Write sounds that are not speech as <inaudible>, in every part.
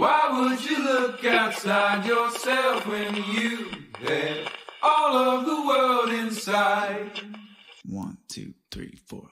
Why would you look outside yourself when you had all of the world inside? One, two, three, four.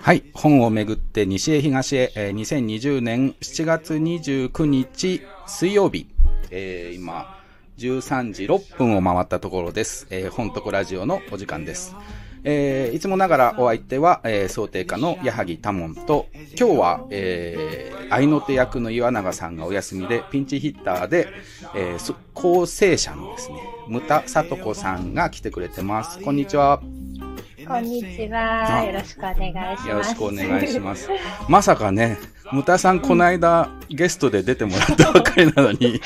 はい。本をめぐって西へ東へ、えー、2020年7月29日水曜日、えー、今、13時6分を回ったところです。えー、本とこラジオのお時間です。えー、いつもながらお相手は、えー、想定家の矢作多門と、今日は、えー、愛の手役の岩永さんがお休みで、ピンチヒッターで、えー、構成者のですね、ムタサトコさんが来てくれてます。こんにちは。こんにちは。よろしくお願いします。よろしくお願いします。まさかね、ムタさんこの間、ゲストで出てもらったばかりなのに、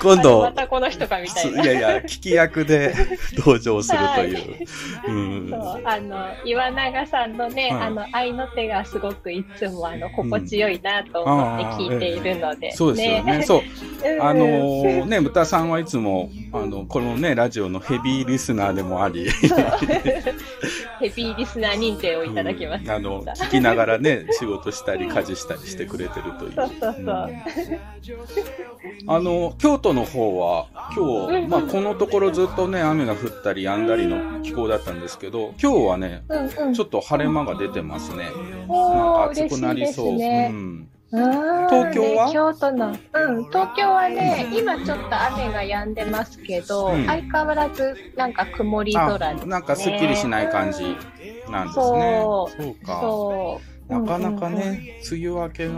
今度、またこの人かみたいな。いやいや、聞き役で <laughs> 登場するという。うん、そうあの、岩永さんのね、はい、あの、愛の手がすごくいつもあの、心地よいなと思って聞いているので。うん、そうですよね。そう。<laughs> あのー、ね、ムタさんはいつも、あの、このね、ラジオのヘビーリスナーでもあり。ヘビーリスナー認定をいただきました。あの、聞きながらね、仕事したり、家事したりしてくれてるという。そうそうそう。あの、京都の方は、今日、まあ、このところずっとね、雨が降ったり止んだりの気候だったんですけど、今日はね、うんうん、ちょっと晴れ間が出てますね。なんか暑くなりそう。ね、うん東京は、ね、京都の、うん、東京はね、今ちょっと雨が止んでますけど、うん、相変わらずなんか曇り空で、ね、なんかすっきりしない感じなんですね。そう。そうか。そうなかなかね、梅雨明けが、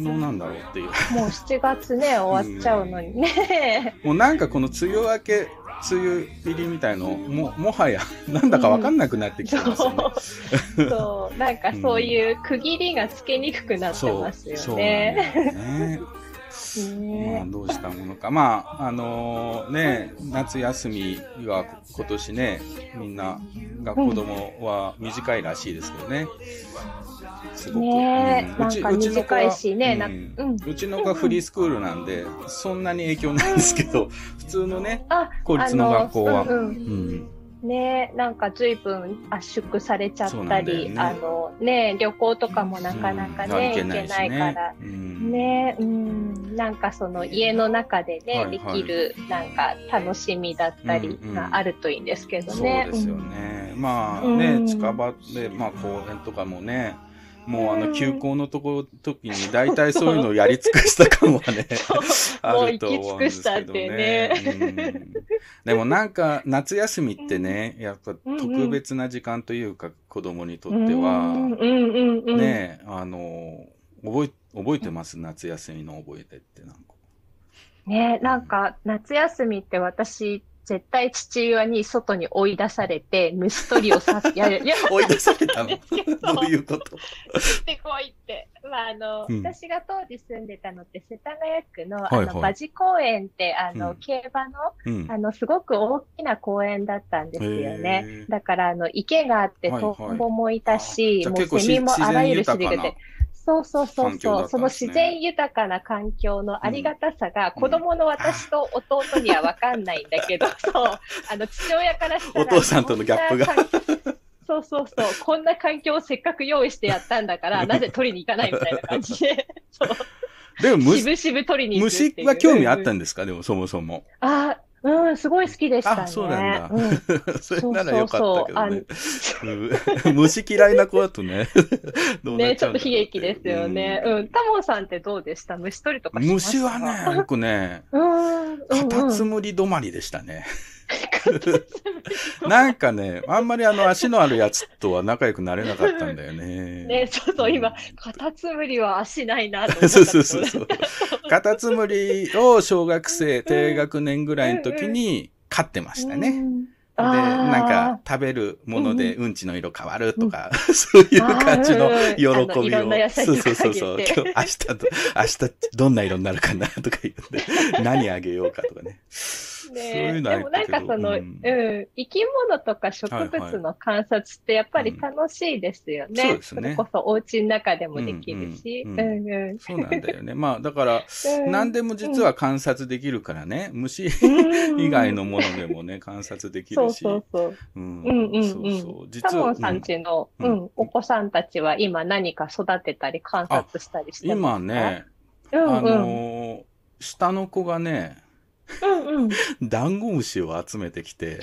どうなんだろうっていう。もう7月ね、終わっちゃうのにね。<laughs> もうなんかこの梅雨明け、梅雨入りみたいのももはや <laughs> なんだか分かんなくなってきてますよね、うん、そう。なんかそういう区切りがつけにくくなってますよね。ねまあ、どうしたものか。まあ、あのー、ね、夏休みは今年ね、みんなが子供は短いらしいですけどね。すごく。ねうん、うち、うちの子は、ねうん、うちの子はフリースクールなんで、そんなに影響ないんですけど、普通のね、公立の学校は。うんねなんか随分圧縮されちゃったり、ね、あのね旅行とかもなかなかね、うん、行けないから、うん、ねうん。なんかその家の中でね、はいはい、できるなんか楽しみだったりがあるといいんですけどね。そうですよね。まあね、近場でまあ公園とかもね。もうあの休校のところ時に大体そういうのをやり尽くした感はね <laughs> <laughs> あると思うんですけどね。ねでもなんか夏休みってね、やっぱ特別な時間というか、子供にとっては、ね、あの、覚え、覚えてます？夏休みの覚えてってなんか。ねなんか夏休みって私絶対父親に外に追い出されて、虫取りをさやい <laughs> や、追い出されたの？<laughs> どういうこと？行ってこいって。まあ、あの、うん、私が当時住んでたのって、世田谷区の、あの、馬事公園って、あの、うん、競馬の、うん、あの、すごく大きな公園だったんですよね。だから、あの、池があって、トンボもいたし、はいはい、もうセミもあらゆる種類がて、そうそうそうそう、ね、その自然豊かな環境のありがたさが、子供の私と弟には分かんないんだけど、<laughs> そう、あの、父親からしたら、お父さんとのギャップが。そうそうそう、こんな環境をせっかく用意してやったんだから、<laughs> なぜ取りに行かないみたいな感じで、そう。でも虫、しぶしぶ取りに虫は興味あったんですか、でもそもそも。あうん、すごい好きでしたね。あ、そうなんだ。うん、<laughs> それならよかったけどね。<laughs> 虫嫌いな子だとね。<laughs> ね、ちょっと悲劇ですよね。うん。タモンさんってどうでした？虫取りとかしま虫はね、僕ね、カタツムリ止まりでしたね。<laughs> なんかね、あんまりあの足のあるやつとは仲良くなれなかったんだよね。<laughs> ね、そうそう、今、カタツムリは足ないなと思った。そうそうそうそう。<laughs> カタツムリを小学生低学年ぐらいの時に飼ってましたね。で、なんか食べるものでうんちの色変わるとか、うん、そういう感じの喜びを。そうそうそうそう。今日、明日と、明日どんな色になるかなとか言って、何あげようかとかね。ね、でもなんかその、うん、生き物とか植物の観察ってやっぱり楽しいですよね。はいはいうん、それこそお家の中でもできるし。そうなんだよね。まあだから、何でも実は観察できるからね、虫以外のものでもね、観察できるし。そうそうそう。うん、うん、うん。そう。サモンさんちの、うん、お子さんたちは今何か育てたり観察したりしてますか？今ね、あのー、下の子がね、うんうん。ダンゴムシを集めてきて。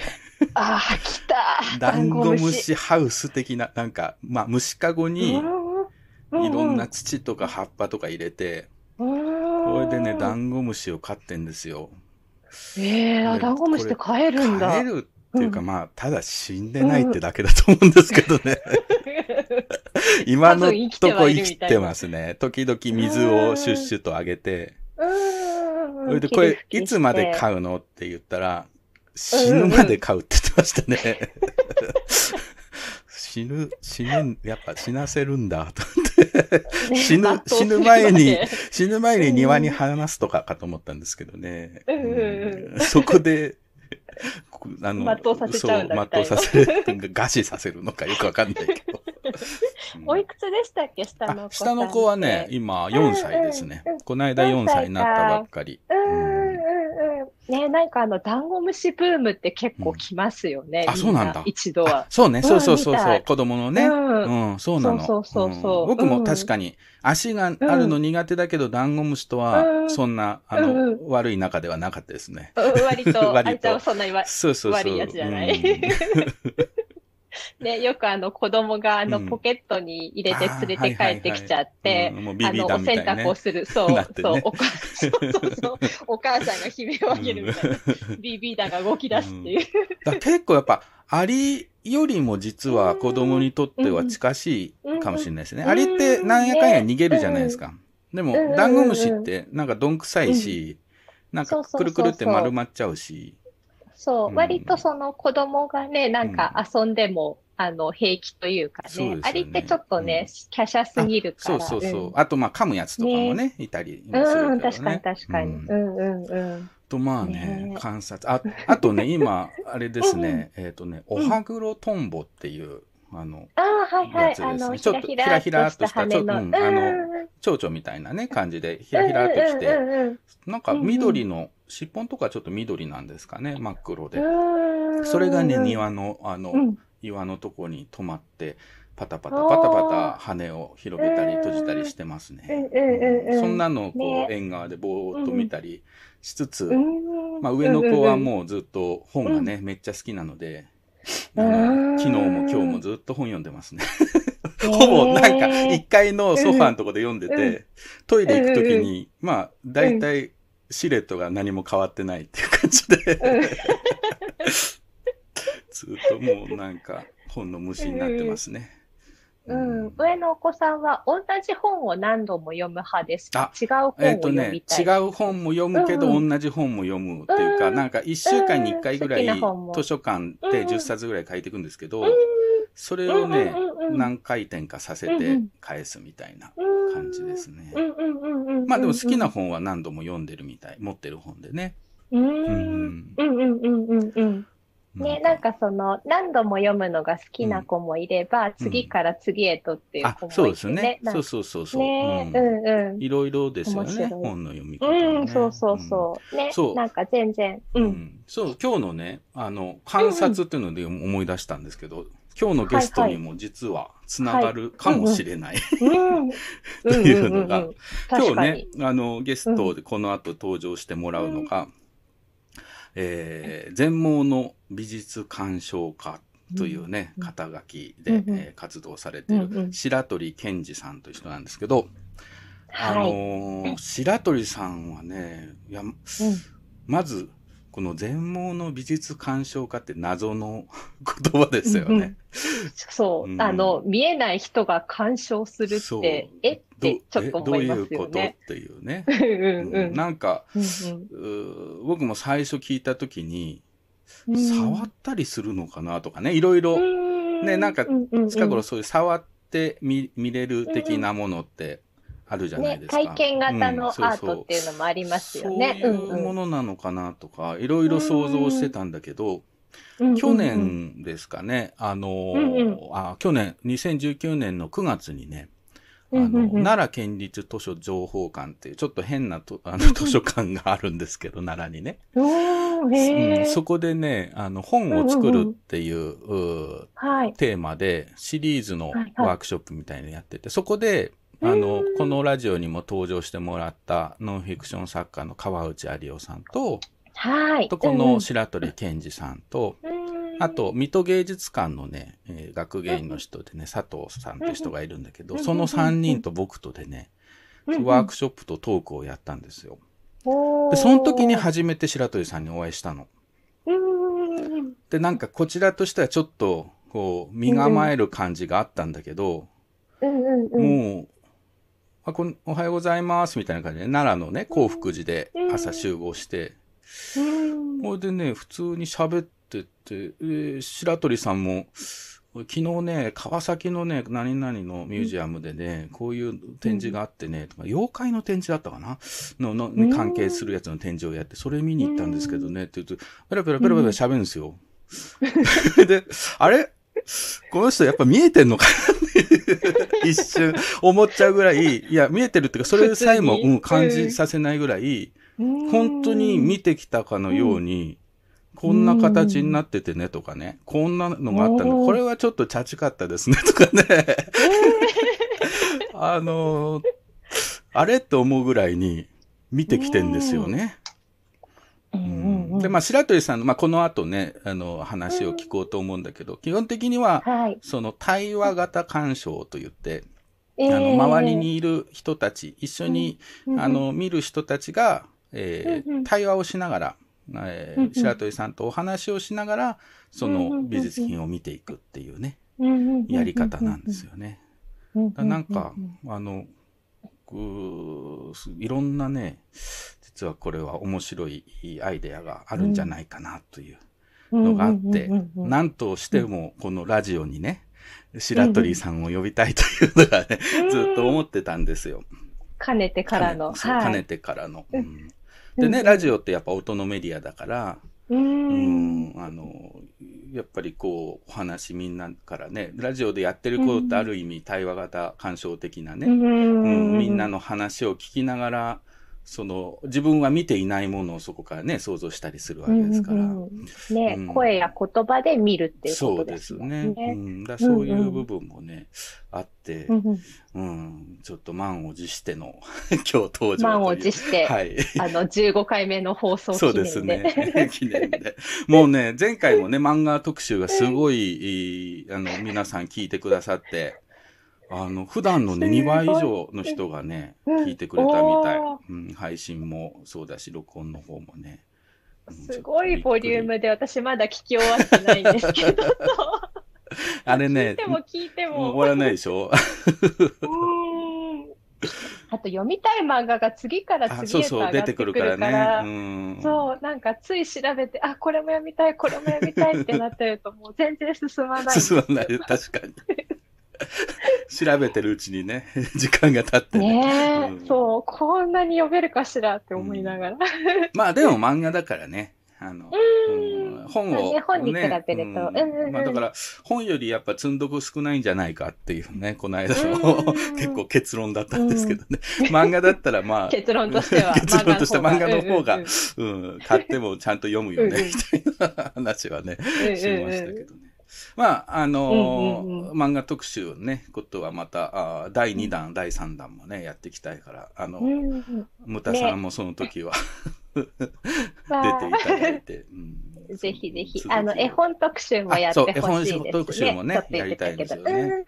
ああ、来た。ダンゴムシハウス的な、なんか、まあ、虫かごに、いろんな土とか葉っぱとか入れて、それでね、ダンゴムシを飼ってんですよ。ええー、ダンゴムシって飼えるんだ。飼えるっていうか、まあ、ただ死んでないってだけだと思うんですけどね。<laughs> 今のとこ生きてますね。時々水をシュッシュとあげて。それで、これ、いつまで飼うの？って言ったら、死ぬまで飼うって言ってましたね。<laughs> 死ぬ、死ぬ、やっぱ死なせるんだ、と思って。死ぬ、死ぬ前に、死ぬ前に庭に放すとかかと思ったんですけどね。そこで、あの、<laughs> 全うさせちゃうんだ全うさせる、餓死させるのかよくわかんないけど。<laughs> おいくつでしたっけ？下の子下の子はね、今4歳ですね。この間4歳になったばっかり。ねなんかあの、ダンゴムシブームって結構来ますよね。あ、そうなんだ。一度は。そうね、そうそうそうそう、子供のね。うん、そうなの。そうそうそう。僕も確かに、足があるの苦手だけど、ダンゴムシとは、そんな、あの、悪い仲ではなかったですね。割と、割と、<laughs> そんな悪いやつじゃない。<laughs> ね、よくあの子供があのポケットに入れて連れて帰ってきちゃって、あの、お洗濯をする。そう、<laughs> そう、お母そうそうそう、お母さんが悲鳴を上げるみたいな。BB 弾が動き出すっていう。結構やっぱ、アリよりも実は子供にとっては近しいかもしれないですね。アリってなんやかんや逃げるじゃないですか。でも、ダンゴムシってなんかどんくさいし、なんかくるくるって丸まっちゃうし。そう、割とその子供がね、なんか遊んでも、あの、平気というかね。ありってちょっとね、華奢すぎるから。そうそうそう。あと、まあ、噛むやつとかもね、いたりするうん、確かに確かに。うん。うんうん。と、まあね、観察。あ、あとね、今、あれですね、えっとね、おはぐろトンボっていう、あの、あはいはい、あの、ちょっとひらひらとした、ちょっと、あの、蝶々みたいなね、感じで、ひらひらっときて、なんか緑の、尻尾とかちょっと緑なんですかね、真っ黒で。それがね、庭の、あの、岩のとこに止まって、パタパタパタパタ羽を広げたり閉じたりしてますね。そんなのをこう縁側でぼーっと見たりしつつ、まあ上の子はもうずっと本がね、めっちゃ好きなので、あの昨日も今日もずっと本読んでますね。<laughs> ほぼなんか1階のソファーのとこで読んでて、トイレ行くときに、まあ大体シレットが何も変わってないっていう感じで。ずっともうなんか本の虫になってますね。うん、上のお子さんは同じ本を何度も読む派ですか？違う本を読みたい、えっとね、違う本も読むけど、同じ本も読むっていうか、なんか1週間に1回ぐらい図書館で10冊ぐらい書いていくんですけど、それをね、何回転かさせて返すみたいな感じですね。まあでも好きな本は何度も読んでるみたい、持ってる本でね。うん。うんうんうんうんうん。ね、なんかその、何度も読むのが好きな子もいれば、うん、次から次へとっていう子もいて、ね、そうですね。そうそうそうそう。ね、うん、うんうん。いろいろですよね、本の読み方、ね、うん、そうそうそう。ね、そう。なんか全然、うん。そう、今日のね、あの、観察っていうので思い出したんですけど、今日のゲストにも実はつながるかもしれない、<laughs> というのが、今日ね、あの、ゲストでこの後登場してもらうのが、えー、全盲の美術鑑賞家というね、肩書きで、うんえー、活動されている白鳥健二さんという人なんですけど、あのーはい、白鳥さんはね、いや、うん、まず、この全盲の美術鑑賞家って謎の <laughs> 言葉ですよね。うんうん、そう、うん、あの、見えない人が鑑賞するって、え？ってちょっと思いますよね。どういうこと？っていうね。<laughs> うんうん、なんか、うんうん、僕も最初聞いたときに、触ったりするのかなとかね、いろいろ、ね、なんか、近頃そういう触って見見れる的なものって、あるじゃないですか。ね、体験型のアートっていうのもありますよね。そういうものなのかなとか、いろいろ想像してたんだけど、去年ですかね、あの、うんうん、あ、去年、2019年の9月にね、あの、うんうんうん、奈良県立図書情報館っていうちょっと変なとあの図書館があるんですけど、奈良にね。うん、そこでね、あの、本を作るっていう,、うテーマでシリーズのワークショップみたいなのやってて、そこで、あの、このラジオにも登場してもらったノンフィクション作家の川内有夫さんと、はい。と、この白鳥健二さんと、あと、水戸芸術館のね、えー、学芸員の人でね、佐藤さんって人がいるんだけど、その3人と僕とでね、ワークショップとトークをやったんですよ。で、その時に初めて白鳥さんにお会いしたの。で、なんかこちらとしてはちょっと、こう、身構える感じがあったんだけど、もう、あこんおはようございますみたいな感じで、奈良のね、幸福寺で朝集合して、ほ、いでね、普通に喋ってて、えー、白鳥さんも、昨日ね、川崎のね、何々のミュージアムでね、こういう展示があってね、とか妖怪の展示だったかな？の、の、に関係するやつの展示をやって、それ見に行ったんですけどね、って言うと、ペラペラペラペラ喋るんですよ。<laughs> で、あれ？この人やっぱ見えてんのかな？<laughs> 一瞬思っちゃうぐらい、いや、見えてるっていうか、それさえも、うん、感じさせないぐらい、本当に見てきたかのように、こんな形になっててねとかね、こんなのがあったの、これはちょっとチャチかったですね <laughs> とかね。<laughs> あのあれって思うぐらいに見てきてんですよね。うん、で、まあ、白鳥さんの、まあ、この後ね、あの、話を聞こうと思うんだけど、基本的には、はい、その対話型鑑賞と言って、あの、周りにいる人たち、一緒に、あの、見る人たちが、えー、対話をしながら、えー、白鳥さんとお話をしながら、その美術品を見ていくっていうね、やり方なんですよね。なんか、あの、いろんなね、実はこれは面白いアイデアがあるんじゃないかなというのがあって、なんとしてもこのラジオにね、白鳥さんを呼びたいというのがね、ずっと思ってたんですよ。かねてからの。かね,、かねてからの。うん、でね、ラジオってやっぱ音のメディアだから、うん、あの、やっぱりこう、お話みんなからね、ラジオでやってることってある意味対話型鑑賞的なね、うん、みんなの話を聞きながら、その自分は見ていないものをそこからね想像したりするわけですから。うんうん、ね、うん、声や言葉で見るっていうことですね。そうですね。うん、だそういう部分もね、うんうん、あって、うん、ちょっと満を持しての <laughs> 今日登場満を持して、はい、あの15回目の放送記念で。そうですね。<laughs> 記念で。もうね、前回もね、漫画特集がすごい、あの、皆さん聞いてくださって、あの、普段のね、2倍以上の人がね、聞いてくれたみたい。うん、配信もそうだし、録音の方もね。すごいボリュームで、私まだ聞き終わってないんですけど。<laughs> あれね、聞いても聞いても。終わらないでしょ？<laughs> あと読みたい漫画が次から次へと上がってくるから、そうそうからね、そう、なんかつい調べて、あ、これも読みたい、これも読みたいってなってると、もう全然進まない。<laughs> 進まない、確かに。<laughs> 調べてるうちにね、<laughs> 時間が経ってね。ねうん、そう、こんなに読めるかしらって思いながら。うん、まあでも漫画だからね。あの、うん、本を、ね、本に比べると。うんまあだから、本よりやっぱ積んどく少ないんじゃないかっていうね、この間の <laughs> 結構結論だったんですけどね。漫画だったらまあ、結論としては。結論として漫画の方が、うん、買ってもちゃんと読むよね、みたいな話はね、しましたけどね。まあ、あのー、漫画特集ね、ことはまた、あ第2弾、うん、第3弾もね、やっていきたいから、あの、うん、ムタさんもその時は、ね、<laughs> 出ていただいて。うん、<laughs> ぜひぜひ、あの、絵本特集もやってほしいですね。絵本特集もね、やりたいですよね。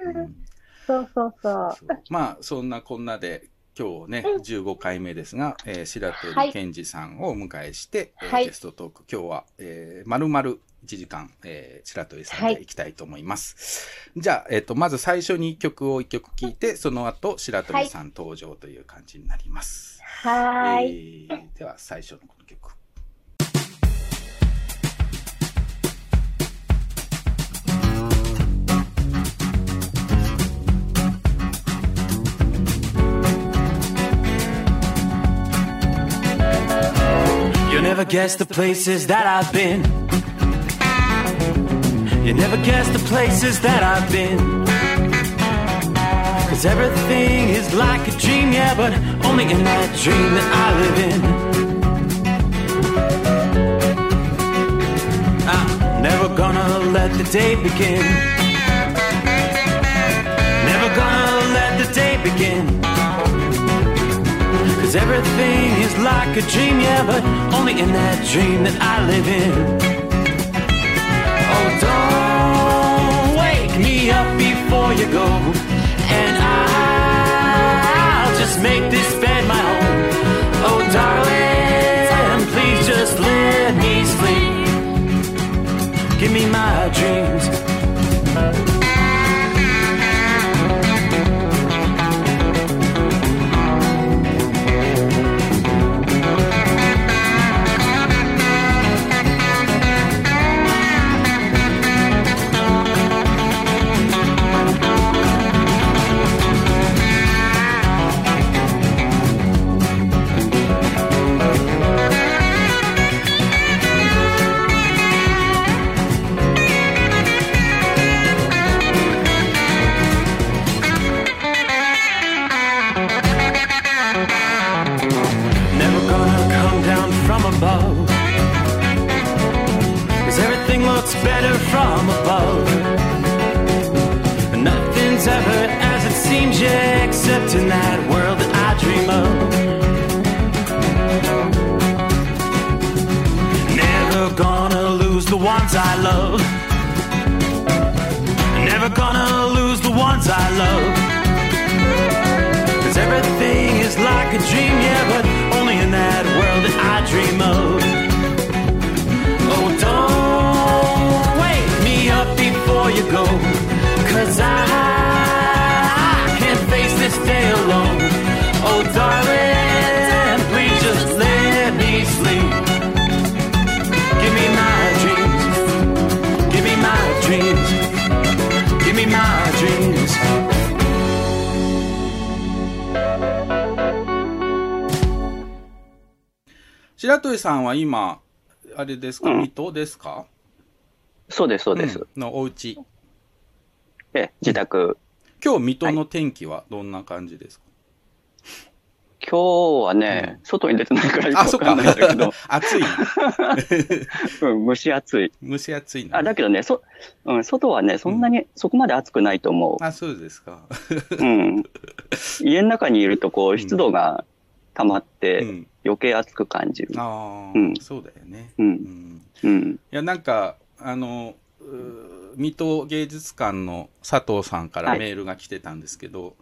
そうそうそう。まあ、そんなこんなで、今日ね、うん、15回目ですが、えー、白鳥健二さんをお迎えして、はい、ゲストトーク、今日は、えー、まるまる1時間、えー、ちらさんでいきたいと思います。はい、じゃあ、えっ、ー、と、まず最初に曲を1曲聴いて、その後、白鳥さん登場という感じになります。はい。えー、では、最初のこの曲。You never guess the places that I've been. You never guess the places that I've been. Cause everything is like a dream, yeah, but only in that dream that I live in. I'm never gonna let the day begin. Never gonna let the day begin. Cause everything is like a dream, yeah, but only in that dream that I live in. Oh, don't and I'll just make this bed my home. Oh, darling, please just let me sleep. Give me my dreams. From above. Nothing's ever as it seems, yeah, except in that world that I dream of. Never gonna lose the ones I love. Never gonna lose the ones I love. Cause everything is like a dream, yeah, but only in that world that I dream of. You go, cause I can't face this day alone. Oh, darling, please just let me sleep. Give me my dreams, give me my dreams, give me my dreams. 白鳥さんは今、あれですか、うん水戸ですかそうです、そうです。んのお家。え、自宅。今日、水戸の天気はどんな感じですか、今日はね、外に出てないからよあ、そっかくわかんないんだけど。<laughs> 暑い。<laughs> うん、蒸し暑い。蒸し暑いな。あ、だけどね、そ、うん、外はね、そんなに、そこまで暑くないと思あ、そうですか。う。うん。家の中にいると、こう、湿度が溜まっうて、ん。余計暑く感じる。ああ、うんそうだよね。う。うんん。うん。いや、なんか、あの、水戸芸術館の佐藤さんからはいメールが来てたんですけど、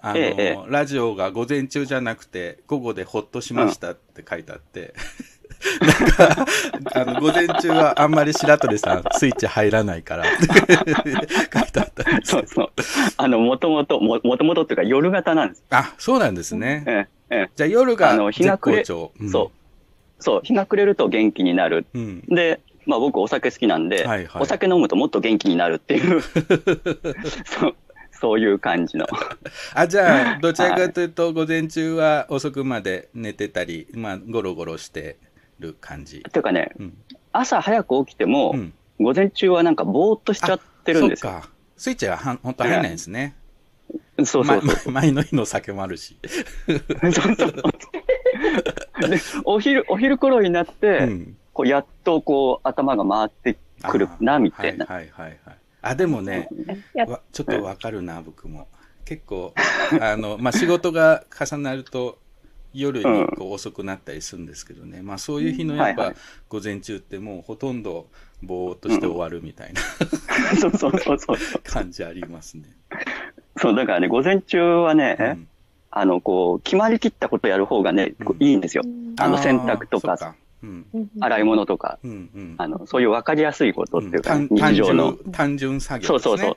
あの、ええラジオが午前中じゃなくて午後でほっとしましたって書いてあって、<laughs> なんか、あの、午前中はあんまり白鳥さんスイッチ入らないからって <laughs> 書いてあったんです。そうそう。あの、もともと、ももともとっていうか夜型なんです。あ、そうなんですね。ええ、ええ。じゃあ夜があの日絶が暮れ好調。んそう。そう、日が暮れると元気になる。うん。で、まあ僕お酒好きなんで、はいはいお酒飲むともっと元気になるっていう、<laughs> そう、そういう感じの。あ、じゃあ、どちらかというと、午前中は遅くまで寝てたり、まあ、ゴロゴロしてる感じ？ていうかね、うん。朝早く起きても、うん。午前中はなんかぼーっとしちゃってるんですよ。そっか。スイッチがはん本当入らないんですね。そうそうそう。ま前の日の酒もあるし。<laughs> そうそうお昼、お昼頃になって、うん。こうやっとこう頭が回ってくるな、みたいな。はいはいはいはい。あ、でもね、ちょっとわかるな、僕も。結構、あの、まあ、仕事が重なると、夜にこう遅くなったりするんですけどね、まあそういう日のやっぱ午前中ってもうほとんどぼーっとして終わるみたいな。<laughs> そうそうそうそう。感じありますね。そう、だからね、午前中はね、うん。あの、こう、決まりきったことやる方がね、いいんですよ。あの、洗濯とか洗い物とか、あの、そういう分かりやすいことっていうか、単日常の。単純作業ね。そうそうそう。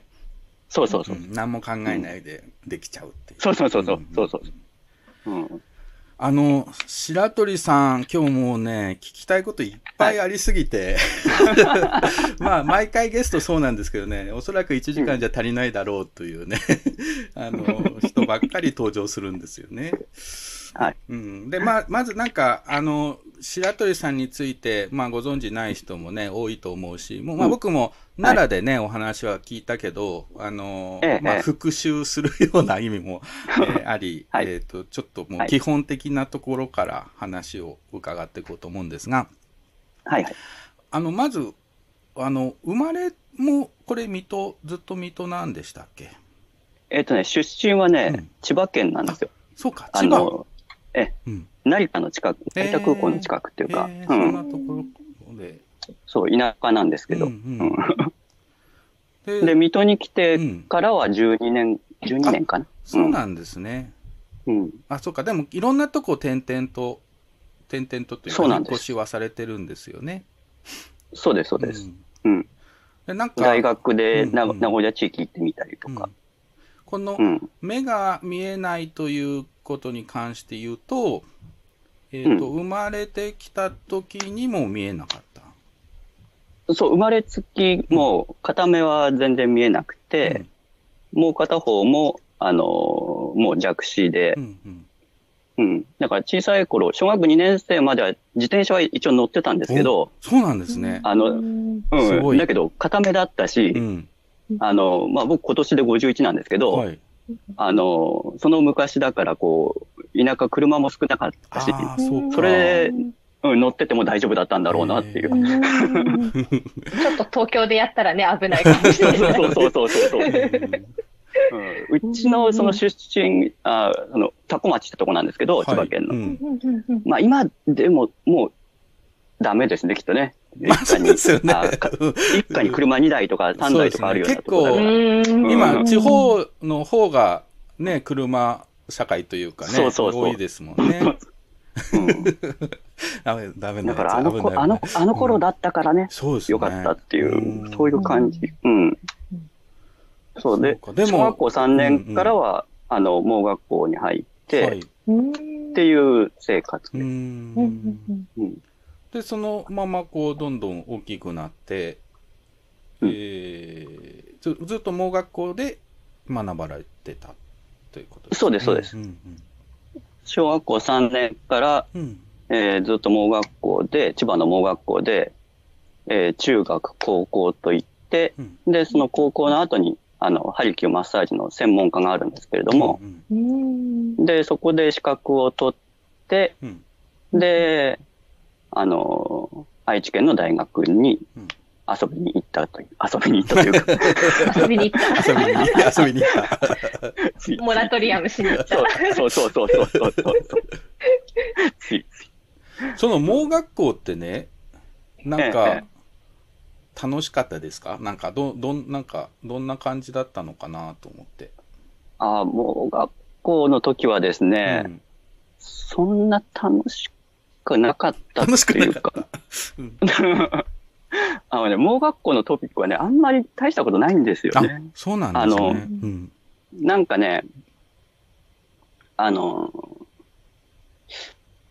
そうそうそう。ん何も考えないでできちゃうっていう。そうそうそうそうんそうそううん。あの、白鳥さん、今日もうね、聞きたいこといっぱいありすぎて、<laughs> まあ、毎回ゲストそうなんですけどね、おそらく1時間じゃ足りないだろうというね、<laughs> あの、人ばっかり登場するんですよね。はい。うん。で、まあ、まずなんか、あの、白鳥さんについて、まあ、ご存知ない人もね、多いと思うし、もうまあ、僕も奈良でね、はい、お話は聞いたけど、あの、ええ、まあ、復習するような意味も、えー、あり、<laughs> はい、えっ、ー、と、ちょっともう基本的なところから話を伺っていこうと思うんですが、はい、はい。あの、まず、あの、生まれも、これ、水戸、ずっと水戸なんでしたっけ？えっ、ー、とね、出身はね、うん、千葉県なんですよ。そうか、千葉？え、うん、成田の近く、成田空港の近くっていうか、えー、そんなところで。そう、田舎なんですけど。うんうん、で、水戸に来てからは12年、12年かな。そうなんですね。うん。あ、そうか、でもいろんなとこ転々と、転々とというか、引っ越しはされてるんですよね。そうです、そうです。うん。でなんか大学で名古屋地域行ってみたりとか。この目が見えないということに関して言うと、えっ、ー、と、うん、生まれてきた時にも見えなかった。そう、生まれつき、もう片目は全然見えなくて、うん、もう片方も、あのもう弱視で、うんうんうん。だから小さい頃、小学2年生までは自転車は一応乗ってたんですけど、そうなんですね。あの、うん。だけど、片目だったし、うん、あの、まあ、僕今年で51なんですけど、はい、あの、その昔だからこう、田舎車も少なかったし、そそれで、うん、乗ってても大丈夫だったんだろうなっていう。<laughs> ちょっと東京でやったらね、危ないかもしれない。そうそうそうそう。<laughs> うん、うちのその出身、ああの、多古町ってとこなんですけど、千葉県の。うん、まあ今でももうダメですね、きっとね。一家に、ですよね、一家に車2台とか3台とかあるようなところだ、ね、結構、今、地方の方がね、車社会というかね、そうそうそう。多いですもんね。うん、<laughs> ダメ、ダメだからあの子、あの、あの頃だったからね、うん、そうですね。よかったっていう、そういう感じ。うん。そうで、で小学校3年からは、うんうん、あの、盲学校に入って、はい、っていう生活で。うん。で、そのままこう、どんどん大きくなって、うん、えー、ずずっと盲学校で学ばれてたということですね。そうです、そうです。うんうん、小学校3年から、うん、えー、ずっと盲学校で、千葉の盲学校で、えー、中学、高校と行って、うん、で、その高校の後に、あの、ハリキューマッサージの専門家があるんですけれども、うん。うん、で、そこで資格を取って、で、あの、愛知県の大学に遊びに行ったという、遊びに行ったというか <laughs> 遊びに行った。遊びに行った。遊びに行った。<laughs> モラトリアムしに行った。そうそうそうそうそうそう。ついつい。その盲学校ってね、なんか、楽しかったですか？なんか、ど、どん、なんか、どんな感じだったのかなと思って。ああ、盲学校の時はですね、うん、そんな楽しくなかったっていうか。<laughs> あのね、盲学校のトピックはね、あんまり大したことないんですよね。そうなんですね。あの、うん、なんかね、あの、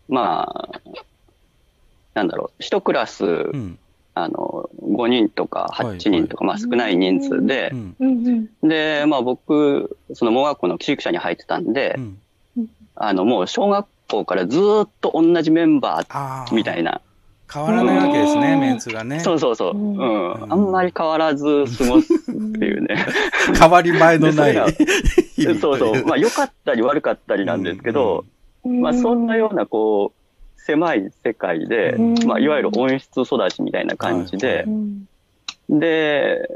まあ、なんだろう、一クラス、うん、あの、5人とか8人とか、はいはい、まあ少ない人数で、うん、で、まあ僕、その盲学校の寄宿舎に入ってたんで、あの、もう小学校からずっと同じメンバーみたいな。変わらないわけですね、メンツがね。そうそうそう。うん。あんまり変わらず過ごすっていうね。<laughs> 変わり前のない。<laughs> そうそう。まあ良かったり悪かったりなんですけど、まあそんなようなこう、狭い世界で、まあいわゆる温室育ちみたいな感じで、で、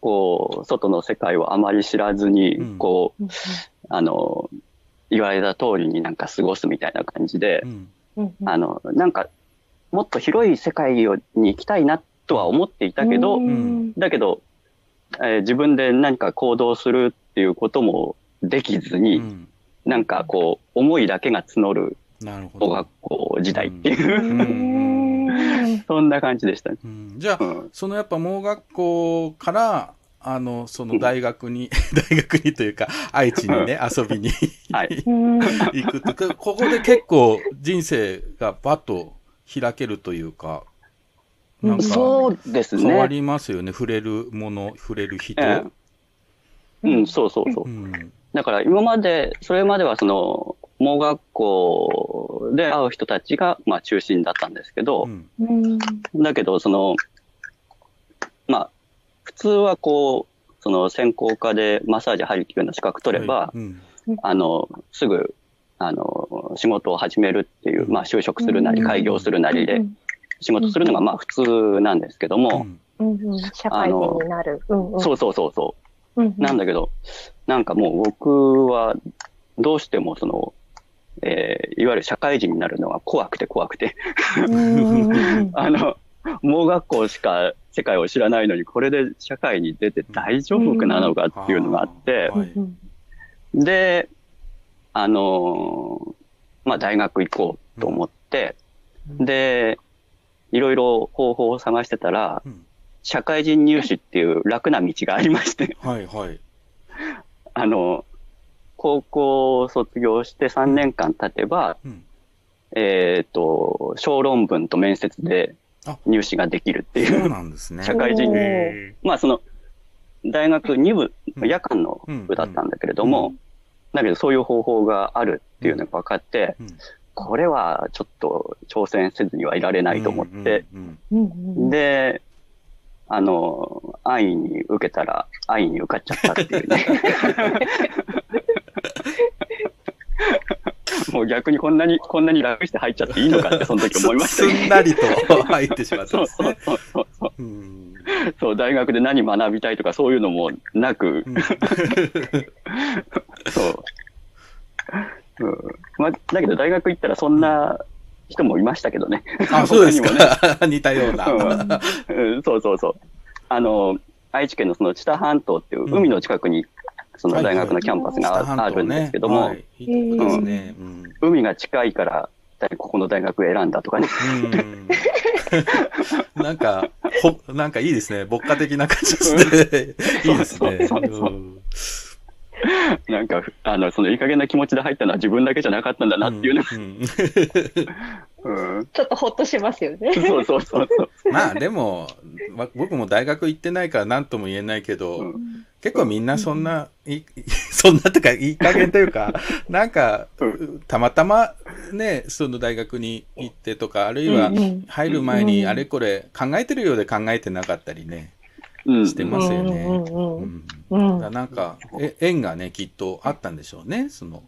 こう、外の世界をあまり知らずに、こう、あの、言われた通りになんか過ごすみたいな感じで、うん、あの、なんか、もっと広い世界に行きたいなとは思っていたけど、うん、だけど、えー、自分で何か行動するっていうこともできずに、うん、なんかこう、思いだけが募る、小学校時代っていう、<laughs> そんな感じでしたね。じゃあ、そのやっぱ盲学校から、あの、その大学に、<laughs> 大学にというか、愛知にね、遊びに行くと、ここで結構人生がバッと開けるというか、なんか、そうですね。変わりますよね、触れるもの、触れる人。うん、そうそうそう。うん、だから今まで、それまではその、盲学校で会う人たちが、まあ、中心だったんですけど、うん、だけど、その、まあ、普通はこう、その専攻科でマッサージ入るような資格取れば、はい。うん、あの、すぐ、あの、仕事を始めるっていう、まあ、就職するなり、開業するなりで、仕事するのが、まあ、普通なんですけども、うん。うん、社会人になる。うんうん、そうそうそうそう。うんうん、なんだけど、なんかもう僕は、どうしてもその、えー、いわゆる社会人になるのが怖くて怖くて。<laughs> あの、盲学校しか世界を知らないのに、これで社会に出て大丈夫なのかっていうのがあって、で、あのー、まあ、大学行こうと思って、で、いろいろ方法を探してたら、社会人入試っていう楽な道がありまして。はいはい。<laughs> あの、高校を卒業して3年間経てば、うん、えっ、ー、と、小論文と面接で入試ができるっていう。そうなんですね。社会人。まあその、大学2部、夜間の部だったんだけれども、だけどそういう方法があるっていうのが分かって、これはちょっと挑戦せずにはいられないと思って、で、あの、安易に受けたら、安易に受かっちゃったっていうね。<laughs> もう逆にこんなに、こんなに楽して入っちゃっていいのかって、<laughs> その時思いました、ね、すんなりと入ってしまった、ね、そうそうそうそう。そう、大学で何学びたいとかそういうのもなく、うん、そう。うんまあ、だけど大学行ったらそんな人もいましたけどね。あ、そうですか。ね、<laughs> 似たような、うん。そうそうそう。あの、愛知県のその知多半島っていう海の近くに、その大学のキャンパスがあるんですけども、海が近いから、ここの大学選んだとかね。なんか、ほ、なんかいいですね。牧歌的な感じですね。<laughs> いいですね。なんか、あの、そのいい加減な気持ちで入ったのは自分だけじゃなかったんだなっていうね。うん、ちょっとほっとしますよね。そうそうそうそう。まあでも、ま、僕も大学行ってないから何とも言えないけど、うん、結構みんなそんな、い <laughs> そんなとかいい加減というか、なんか、たまたまね、その大学に行ってとか、あるいは入る前にあれこれ考えてるようで考えてなかったりね。してますよね。うん、なんかえ、縁がね、きっとあったんでしょうね、その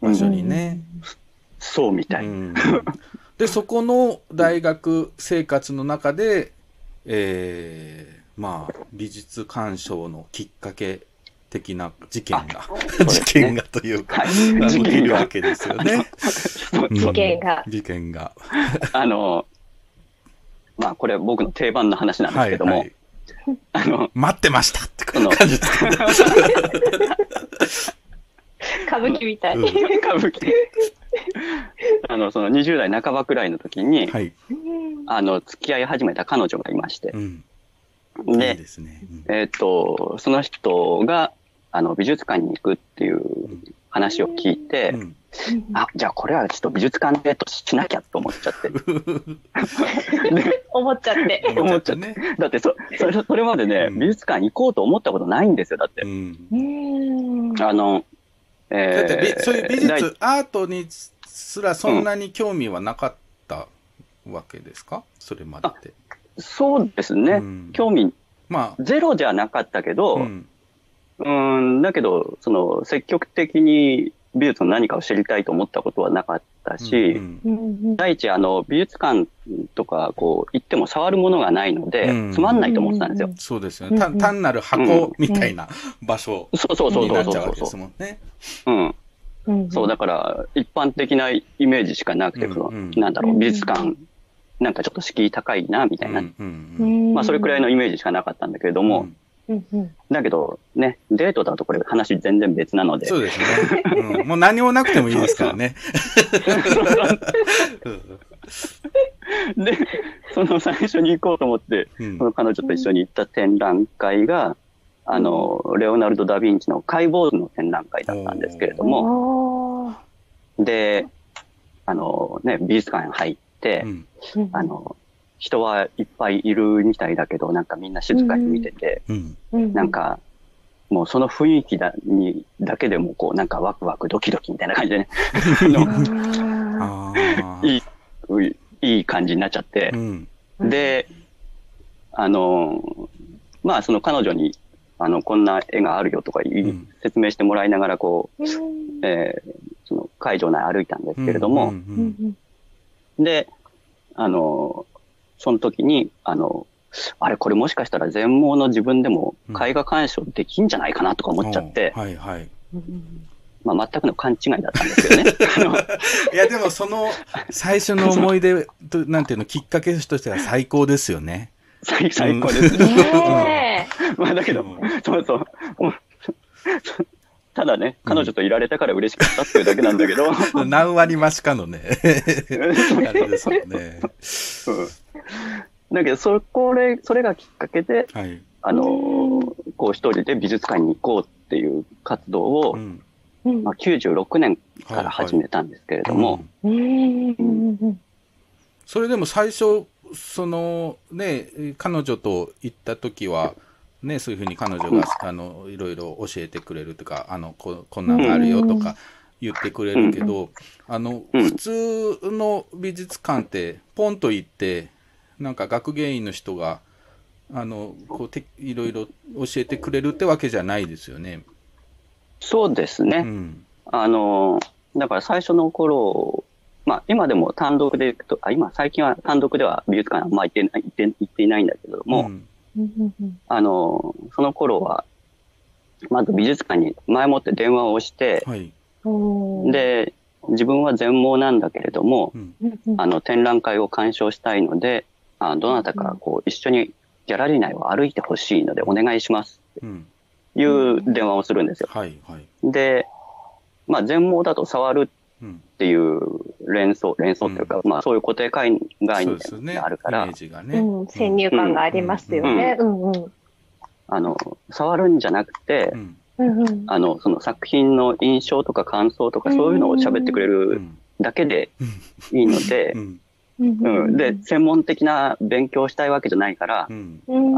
場所にね。そうみたい。<laughs> で、そこの大学生活の中で、えー、まあ、美術鑑賞のきっかけ的な事件が、<laughs> ね、事件がというか、はい、起きるわけですよね。事件が。事件が。あの、まあ、これ僕の定番の話なんですけども、はいはいあの、待ってましたって感じですか、<laughs> 歌舞伎みたい。うん、歌舞伎。あの、その20代半ばくらいの時に、はい、あの、付き合い始めた彼女がいまして。うん、で、いいね。うん、えっ、ー、と、その人が、あの、美術館に行くっていう話を聞いて、うん。あ、じゃあこれはちょっと美術館デートしなきゃと <laughs> 思っちゃって。思っちゃって。思っちゃって。だってそ、それそれまでね、うん、美術館行こうと思ったことないんですよ、だって。うん、あの、えー、だってそういう美術、アートにすらそんなに興味はなかったわけですか、それまでって。そうですね。興味、まあ、ゼロじゃなかったけど、うん、だけど、その、積極的に美術の何かを知りたいと思ったことはなかったし、うんうん、第一、あの、美術館とか、こう、行っても触るものがないので、うん、つまんないと思ってたんですよ。そうですよね。単単なる箱みたいな場所になっちゃうわけですもんね。うん。そう、だから、一般的なイメージしかなくて、うんうん、なんだろう、美術館、なんかちょっと敷居高いな、みたいな。まあ、それくらいのイメージしかなかったんだけれども、だけど、ね、デートだとこれ話全然別なので。そうですね。うん、もう何もなくてもいいですからね。で、その最初に行こうと思って、うん、その彼女と一緒に行った展覧会が、あの、レオナルド・ダ・ヴィンチの解剖図の展覧会だったんですけれども、で、あのね、美術館に入って、うん、あの、人はいっぱいいるみたいだけど、なんかみんな静かに見てて、うん、なんか、もうその雰囲気だにだけでもこうなんかワクワクドキドキみたいな感じでね。<laughs> いいいい感じになっちゃって、うん、であのまあその彼女にあのこんな絵があるよとか、うん、説明してもらいながらこう、えー、その会場内歩いたんですけれども、であのその時にあのあれ、これもしかしたら全盲の自分でも絵画鑑賞できんじゃないかなとか思っちゃって、はいはい。まあ、全くの勘違いだったんですけどね。<laughs> いや、でもその最初の思い出と、なんていうの、きっかけとしては最高ですよね。最最高です。ねまあ、だけど、そうそう。ただね、彼女といられたから嬉しかったっていうだけなんだけど。何割増しかのね。<laughs> あれですよね。<laughs> だけど、そこれ、それがきっかけで、はい、あの、こう一人で美術館に行こうっていう活動を、うん。まあ、96年から始めたんですけれども。それでも最初、そのね、彼女と行った時は、ね、そういうふうに彼女が、あのいろいろ教えてくれるとかあのここんなんがあるよとか言ってくれるけど、あの普通の美術館ってポンと行ってなんか学芸員の人があのこうていろいろ教えてくれるってわけじゃないですよね。そうですね。うん、あのだから最初の頃まあ、今でも単独で行くとあ今最近は単独では美術館あんま行ってない行って行っていないんだけども、うん、あのその頃はまず美術館に前もって電話をして、はい、で自分は全盲なんだけれども、うん、あの展覧会を鑑賞したいのであどなたかこう一緒にギャラリー内を歩いてほしいのでお願いします。っていう電話をするんですよ。はいはい、で、まあ、全盲だと触るっていう連想、連想というか、うん、まあそういう固定概念があるから、うん、先入観がありますよね。あの、触るんじゃなくて、あの、その作品の印象とか感想とかそういうのを喋ってくれるだけでいいので、うん、で、専門的な勉強をしたいわけじゃないから、あ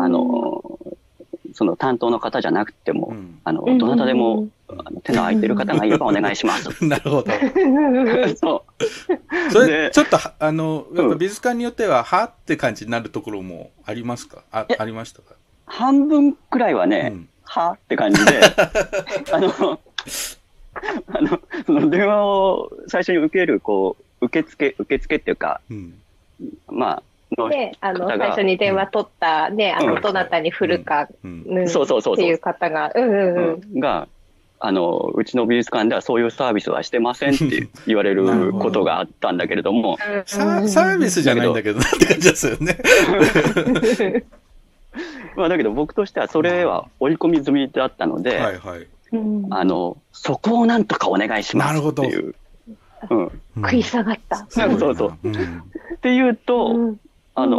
の、その担当の方じゃなくても、あの、どなたでも、あの手の空いてる方がいればお願いします。なるほど。<laughs> そう。それ、ちょっと、あの、やっぱ美術館によっては、はって感じになるところもありますか？あ、ありましたか？半分くらいはね、はって感じで、<laughs> あの、あの、その電話を最初に受ける、こう、受付、受付っていうか、うん、まあ、で、あの、最初に電話取ったね、あの、どなたに振るか、そうそうそう。っていう方が、うんうんうん。が、あの、うちの美術館ではそういうサービスはしてませんって言われることがあったんだけれども。ササービスじゃないんだけど、なんて感じですよね。<laughs> まあだけど僕としてはそれは追い込み済みだったので、はいはい、あの、そこをなんとかお願いしますっていう。うん、食い下がった。そうそう。そう。っていうと、あの、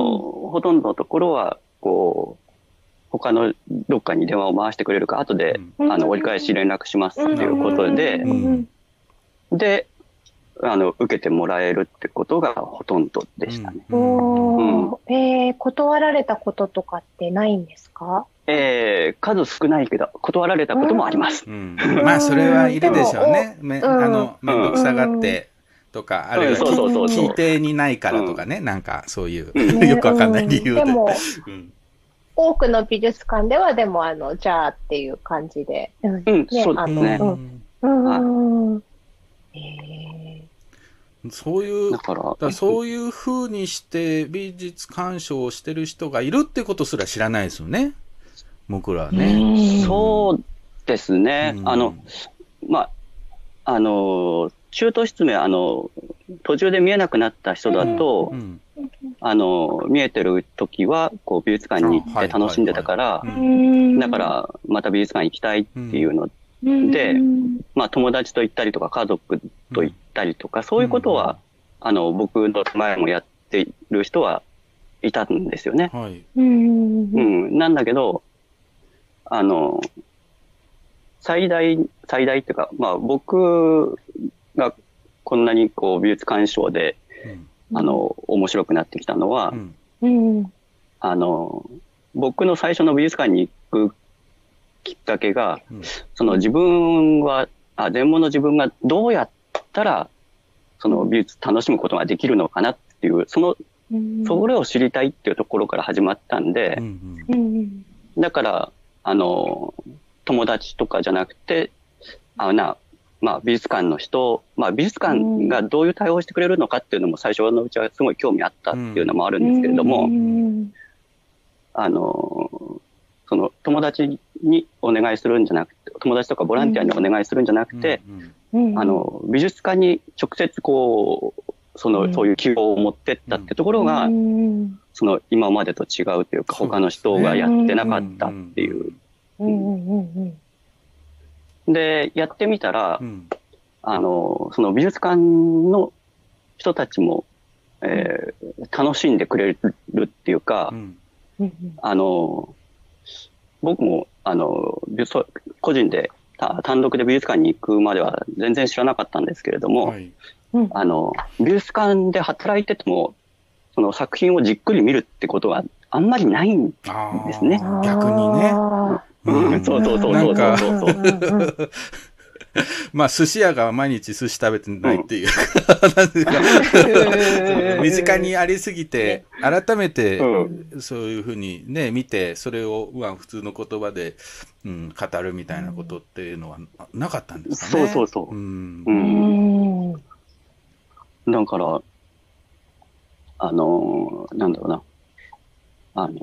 ほとんどのところは、こう、他のどっかに電話を回してくれるか、後で、あの、折り返し連絡しますっていうことで、で、あの、受けてもらえるってことがほとんどでしたね。うん、えー、断られたこととかってないんですか？えー、数少ないけど、断られたこともあります。うん、まあ、それはいるでしょうね。め、あの、めん。どくさがって、とか、あるいは聞いてにないからとかね、なんかそういう、<laughs> よくわかんない理由で。でも、<laughs> 多くの美術館ではでも、あの、じゃあっていう感じで。うん、ね、そうですね。うん。そういう、だからそういうふうにして美術鑑賞をしてる人がいるってことすら知らないですよね。僕らはね。そうですね。あの、まあ、あの、中途失明、あの、途中で見えなくなった人だと、うん、あの、見えてる時は、こう、美術館に行って楽しんでたから、だから、また美術館行きたいっていうので、まあ、友達と行ったりとか、家族と行ったりとか、そういうことは、あの、僕の前もやってる人はいたんですよね。はい、うん。なんだけど、あの、最大、最大っていうか、まあ僕がこんなにこう美術鑑賞で、うん、あの、面白くなってきたのは、うん、あの、僕の最初の美術館に行くきっかけが、うん、その自分は、あ、全盲の自分がどうやったら、その美術楽しむことができるのかなっていう、その、それを知りたいっていうところから始まったんで、うんうん、だから、あの、友達とかじゃなくて、あな、まあ、美術館の人、まあ、美術館がどういう対応してくれるのかっていうのも最初のうちはすごい興味あったっていうのもあるんですけれども、あの、その友達にお願いするんじゃなくて、友達とかボランティアにお願いするんじゃなくて、あの、美術館に直接こう、その、そういう希望を持ってったってところが、その今までと違うというか、他の人がやってなかったっていう。で、やってみたら、あの、その美術館の人たちも、えー、楽しんでくれるっていうか、あの、僕も、あの、個人で単独で美術館に行くまでは全然知らなかったんですけれども、はい、あの、美術館で働いてても、その作品をじっくり見るってことはあんまりないんですね。逆にね。うん、そうそうそうそうそうそう。まあ、寿司屋が毎日寿司食べてないっていうか、うん、身近にありすぎて、改めて、そういうふうにね、見て、それを、まあ、普通の言葉で、うん、語るみたいなことっていうのはなかったんですかね。そうそうそう。うん。うんだから、あの、なんだろうな。あの、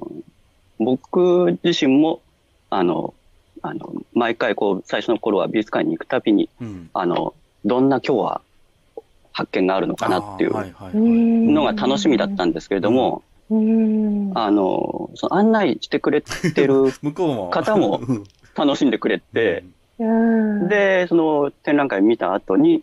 僕自身も、あの、あの、毎回こう、最初の頃は美術館に行くたびに、うん、あの、どんな今日は発見があるのかなっていうのが楽しみだったんですけれども、あの、その案内してくれてる <laughs> 方も楽しんでくれて、で、その展覧会見た後に、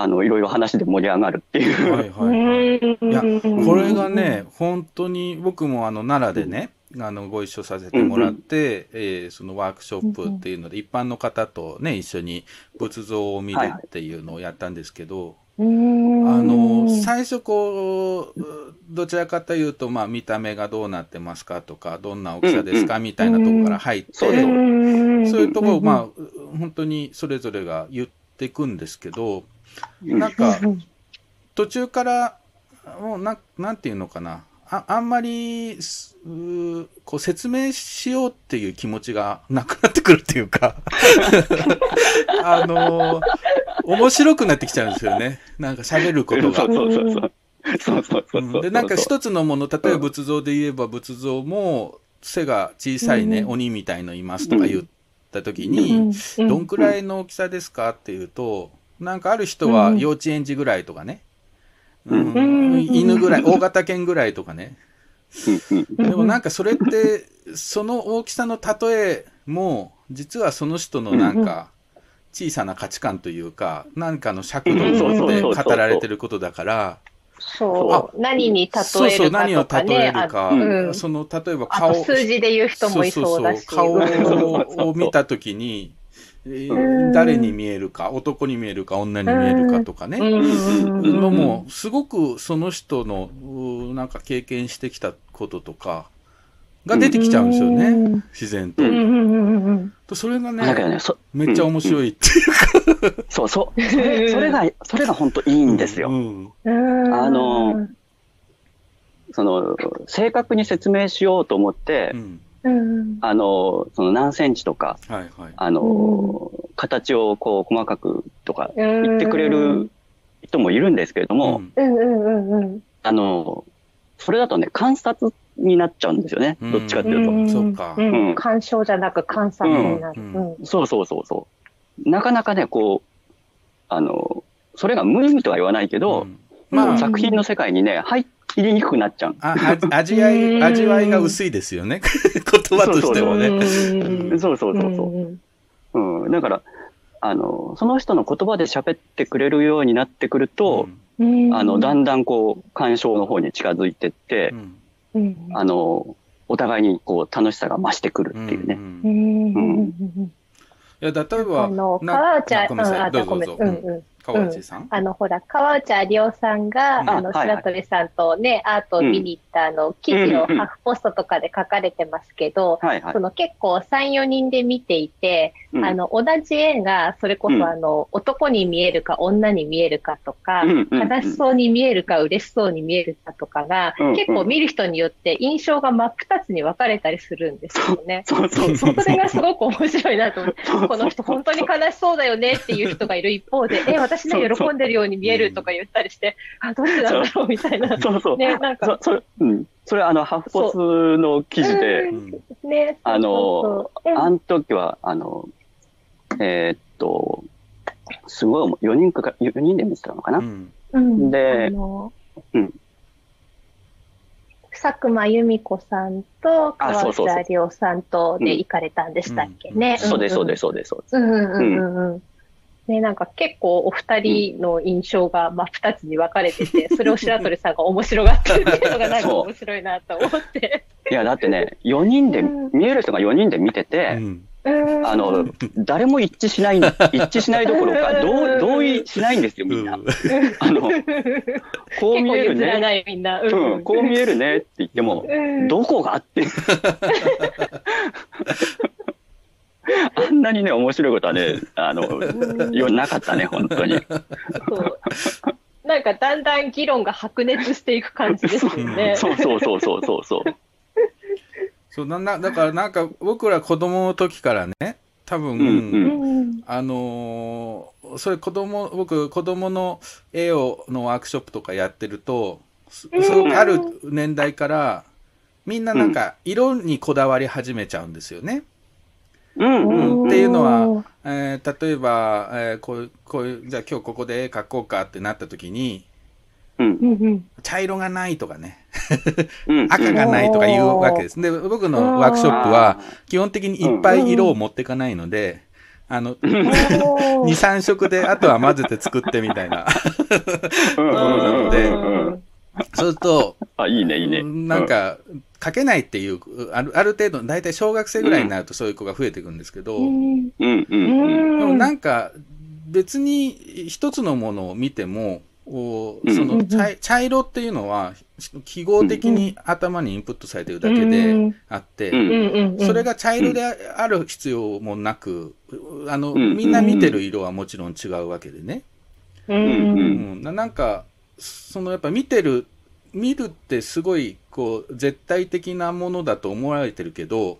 あの、いろいろ話で盛り上がるっていう。はいはいはい。いや、これがね、本当に僕もあの、奈良でね、あのご一緒させてもらって、うんうん、えー、そのワークショップっていうので、一般の方とね一緒に仏像を見るっていうのをやったんですけど、はい、あの最初こうどちらかというと、まあ、見た目がどうなってますかとかどんな大きさですか、みたいなところから入って、そういうところを、まあ、本当にそれぞれが言っていくんですけどなんか途中からもうななんていうのかな。ああんまり、こう説明しようっていう気持ちがなくなってくるっていうか。<laughs> あのー、面白くなってきちゃうんですよね。なんか喋ることが。そうそうそうそう。そう。そうそうで、なんか一つのもの、例えば仏像で言えば仏像も背が小さいね、うん、鬼みたいのいますとか言った時に、うん、どんくらいの大きさですかっていうと、なんかある人は幼稚園児ぐらいとかね、うん、犬ぐらい、大型犬ぐらいとかね。でもなんかそれって、その大きさの例えも、実はその人のなんか、小さな価値観というか、何かの尺度で語られてることだから、そう。何に例えるか、ね、そうそう、何を例えるか。うん、その、例えば顔。数字で言う人もいそうだし。そうそうそう顔を見たときに、誰に見えるか、男に見えるか、女に見えるかとかね、のも、すごくその人の、なんか経験してきたこととか、が出てきちゃうんですよね、自然と。とそれがね、ねめっちゃ面白いっていうか、そうそう。それそれが、それが本当いいんですよ。あの、その、正確に説明しようと思って、うんあの、その何センチとか、はいはい、あの、形をこう細かくとか言ってくれる人もいるんですけれども、あの、それだとね、観察になっちゃうんですよね。どっちかっていうと。そうか。鑑賞じゃなく観察になる。そうそうそうそう。なかなかね、こう、あの、それが無意味とは言わないけど、まあ、作品の世界にね、入っ入りにくくなっちゃう。あ味わい、味わいが薄いですよね。<laughs> 言葉としてもね。そうそうそうそう。うん。だから、あの、その人の言葉で喋ってくれるようになってくると、うん、あの、だんだんこう、鑑賞の方に近づいてって、うん、あの、お互いにこう、楽しさが増してくるっていうね。うん。いや、例えば、あの、川内、あ、ごめんなさい。どうぞどうぞ。川内さん、うん、あの、ほら、川内有夫さんが、うん、あの、白鳥さんとね、アートを見に行った、あの、記事をハーフポストとかで書かれてますけど、その結構3、4人で見ていて、あの、同じ絵が、それこそあの、男に見えるか女に見えるかとか、悲しそうに見えるか嬉しそうに見えるかとかが、結構見る人によって印象が真っ二つに分かれたりするんですよね。そうそうそう。それがすごく面白いなと思って、この人本当に悲しそうだよねっていう人がいる一方で、え、私ね、喜んでるように見えるとか言ったりして、あ、どうしてなんだろうみたいな。そうそう。ね、なんか。それ、うん。それ、あの、ハフポスの記事で、ね、あの、あの時は、あの、えー、っと、すごい、4人か、4人で見てたのかな？うん、で、うん。佐久間由美子さんと川内亮さんとで行かれたんでしたっけね。そうです、そうです、そうです。うんうんうんうん。ね、なんか結構お二人の印象が真っ二つに分かれてて、それを白鳥さんが面白がってるっていうのがなんか面白いなと思って。いや、だってね、4人で、見える人が4人で見てて、うん。あの、誰も一致しない、一致しないどころか、同同意しないんですよ、みんな。あの、こう見えるね。うん、こう見えるねって言っても、どこがって。<laughs> <laughs> あんなにね、面白いことはね、<laughs> あの、よなかったね、本当に。そうなんかだんだん議論が白熱していく感じですよね。そうそうそうそうそうそう。そうななだからなんか僕ら子供の時からね多分、うんうん、あのー、それ子供僕子供の絵をのワークショップとかやってるとすごくある年代からみんななんか色にこだわり始めちゃうんですよね。うん、っていうのは、えー、例えば、えー、こうこういうじゃあ今日ここで絵描こうかってなった時にうん、茶色がないとかね。<laughs> 赤がないとか言うわけです。で、僕のワークショップは基本的にいっぱい色を持っていかないので、あの、2、<laughs> 3色で、あとは混ぜて作ってみたいな。もの <laughs> なので、<laughs> そうすると、あ、いいね、いいね。なんか、書けないっていう、あるある程度、大体小学生ぐらいになるとそういう子が増えていくんですけど、うんうんでもなんか、別に一つのものを見ても、その茶茶色っていうのは記号的に頭にインプットされてるだけであって、それが茶色である必要もなく、あの、みんな見てる色はもちろん違うわけでね。うん、なんか、そのやっぱ見てる、見るってすごい、こう、絶対的なものだと思われてるけど、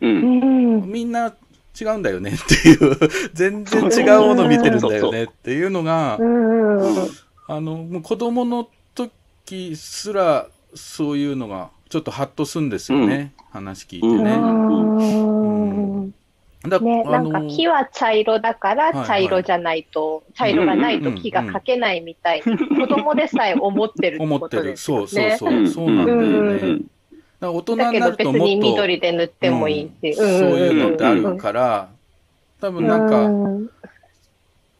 うん、みんな違うんだよねっていう、<laughs> 全然違うもの見てるんだよねっていうのが、あの、もう子供の時すらそういうのがちょっとハッとするんですよね、うん、話聞いてね。うんだね、なんか木は茶色だから茶色じゃないと、はいはい、茶色がないと木が描けないみたいに、子供でさえ思ってるってことですよね。思ってる。そうそうそう。そうなんだよね。大人になるともっと緑で塗ってもいいっていう、うん、そういうのってあるから、多分なんか、うん、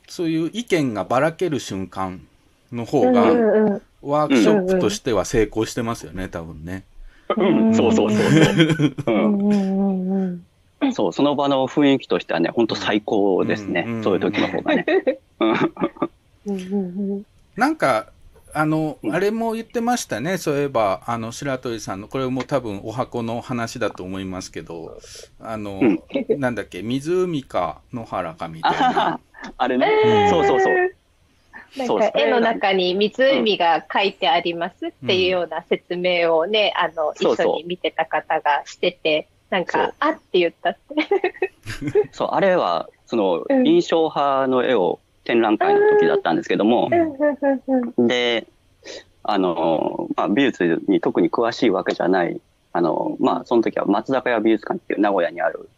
そういう意見がばらける瞬間の方が、ワークショップとしては成功してますよね、多分ね。うん、そうそうそうそう。そう、その場の雰囲気としてはね、本当最高ですね。そういう時の方がね。<laughs> なんか、あの、あれも言ってましたね。そういえば、あの、白鳥さんの、これも多分お箱の話だと思いますけど、あの、うん、なんだっけ、湖か野原かみたいな。あれね、うん、そうそうそう。なんか絵の中に湖が書いてありますっていうような説明をね、あの、一緒に見てた方がしてて、なんか、あって言ったって。<laughs> そう、あれは、その、印象派の絵を展覧会の時だったんですけども、で、あの、まあ、美術に特に詳しいわけじゃない、あの、まあ、その時は松坂屋美術館っていう名古屋にある、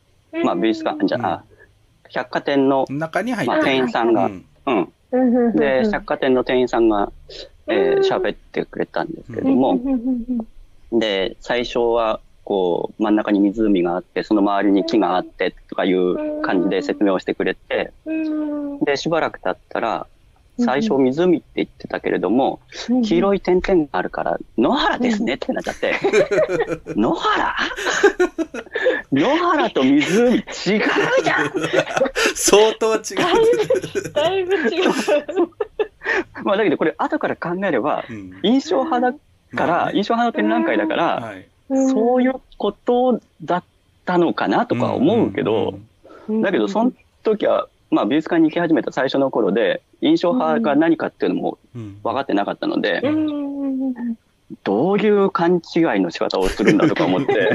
まあ、美術館じゃ、あ、百貨店の、中に入まあ、店員さんが、うん。で、百貨店の店員さんが、えー、喋ってくれたんですけども、で、最初は、こう、真ん中に湖があって、その周りに木があってとかいう感じで説明をしてくれて、で、しばらく経ったら、最初湖って言ってたけれども、黄色い点々があるから、野原ですねってなっちゃって、<laughs> 野原？<laughs> 野原と湖違うじゃん！<laughs> 相当違う。だいぶ違う。まあだけどこれ後から考えれば、印象派だから、印象派の展覧会だから、そういうことだったのかなとか思うけど、だけどその時は、まあ美術館に行き始めた最初の頃で、印象派が何かっていうのも分かってなかったので、どういう勘違いの仕方をするんだとか思って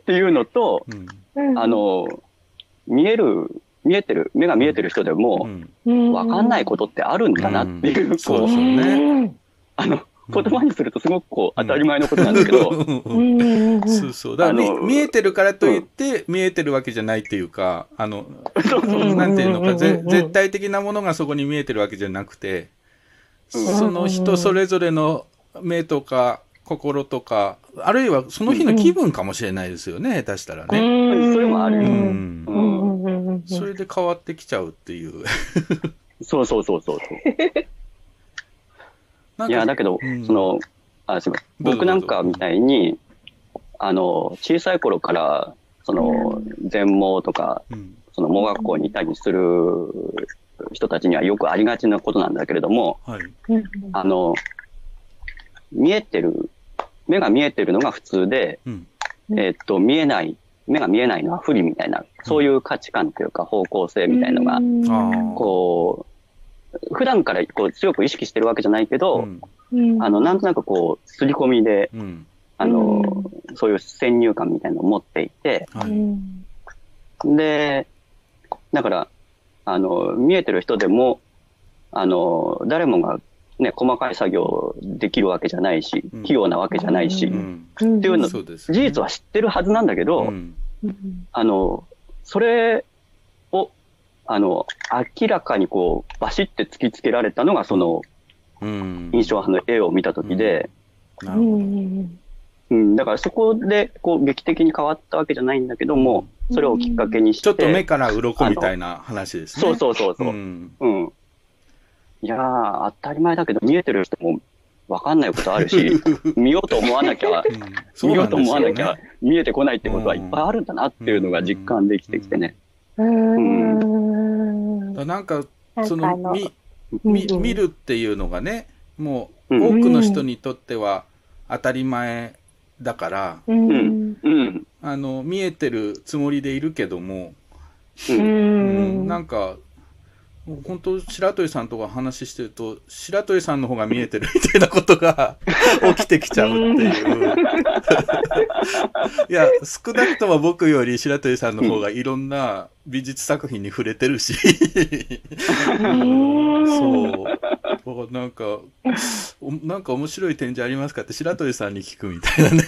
っていうのと、あの、見える見えてる、目が見えてる人でも、わかんないことってあるんだなっていう、こう、ね、あの、言葉にするとすごくこう当たり前のことなんだけど。そうそう。だから見えてるからといって、見えてるわけじゃないっていうか、あの、なんていうのか、絶対的なものがそこに見えてるわけじゃなくて、その人それぞれの目とか心とか、あるいはその日の気分かもしれないですよね、下手したらね。それもあるよ。それで変わってきちゃうっていう。そうそうそうそう。いや、だけど、うん、その、あ、すみません。僕なんかみたいに、あの、小さい頃から、その、全盲とか、うん、その盲学校にいたりする人たちにはよくありがちなことなんだけれども、はい、あの、見えてる、目が見えてるのが普通で、うん、えー、っと、見えない、目が見えないのは不利みたいな、そういう価値観というか方向性みたいのが、こう、普段からこう強く意識してるわけじゃないけど、うん、あの、なんとなくこう、刷り込みで、うん、あの、うん、そういう先入観みたいなのを持っていて、はい、で、だから、あの、見えてる人でも、あの、誰もがね、細かい作業できるわけじゃないし、器用なわけじゃないし、っていうの、事実は知ってるはずなんだけど、あの、それをあの、明らかにこう、バシって突きつけられたのが、その、印象派の絵を見たときで、なるほど。うん、だからそこで、こう、劇的に変わったわけじゃないんだけども、それをきっかけにして。ちょっと目から鱗みたいな話ですね。そうそうそうそう。うん。うん、いやー、当たり前だけど、見えてる人もわかんないことあるし、<laughs> 見ようと思わなきゃ、うん、見ようと思わなきゃ、見えてこないってことはいっぱいあるんだなっていうのが実感できてきてね。うん。なんか、その、み、み、見るっていうのがね、もう、多くの人にとっては当たり前だから、うん、あの、見えてるつもりでいるけども、うん、なんか、本当白鳥さんとか話してると白鳥さんの方が見えてるみたいなことが <laughs> 起きてきちゃうっていういや少なくとも僕より白鳥さんの方がいろんな美術作品に触れてるし。そう。なんかなんか面白い展示ありますかって白鳥さんに聞くみたいなね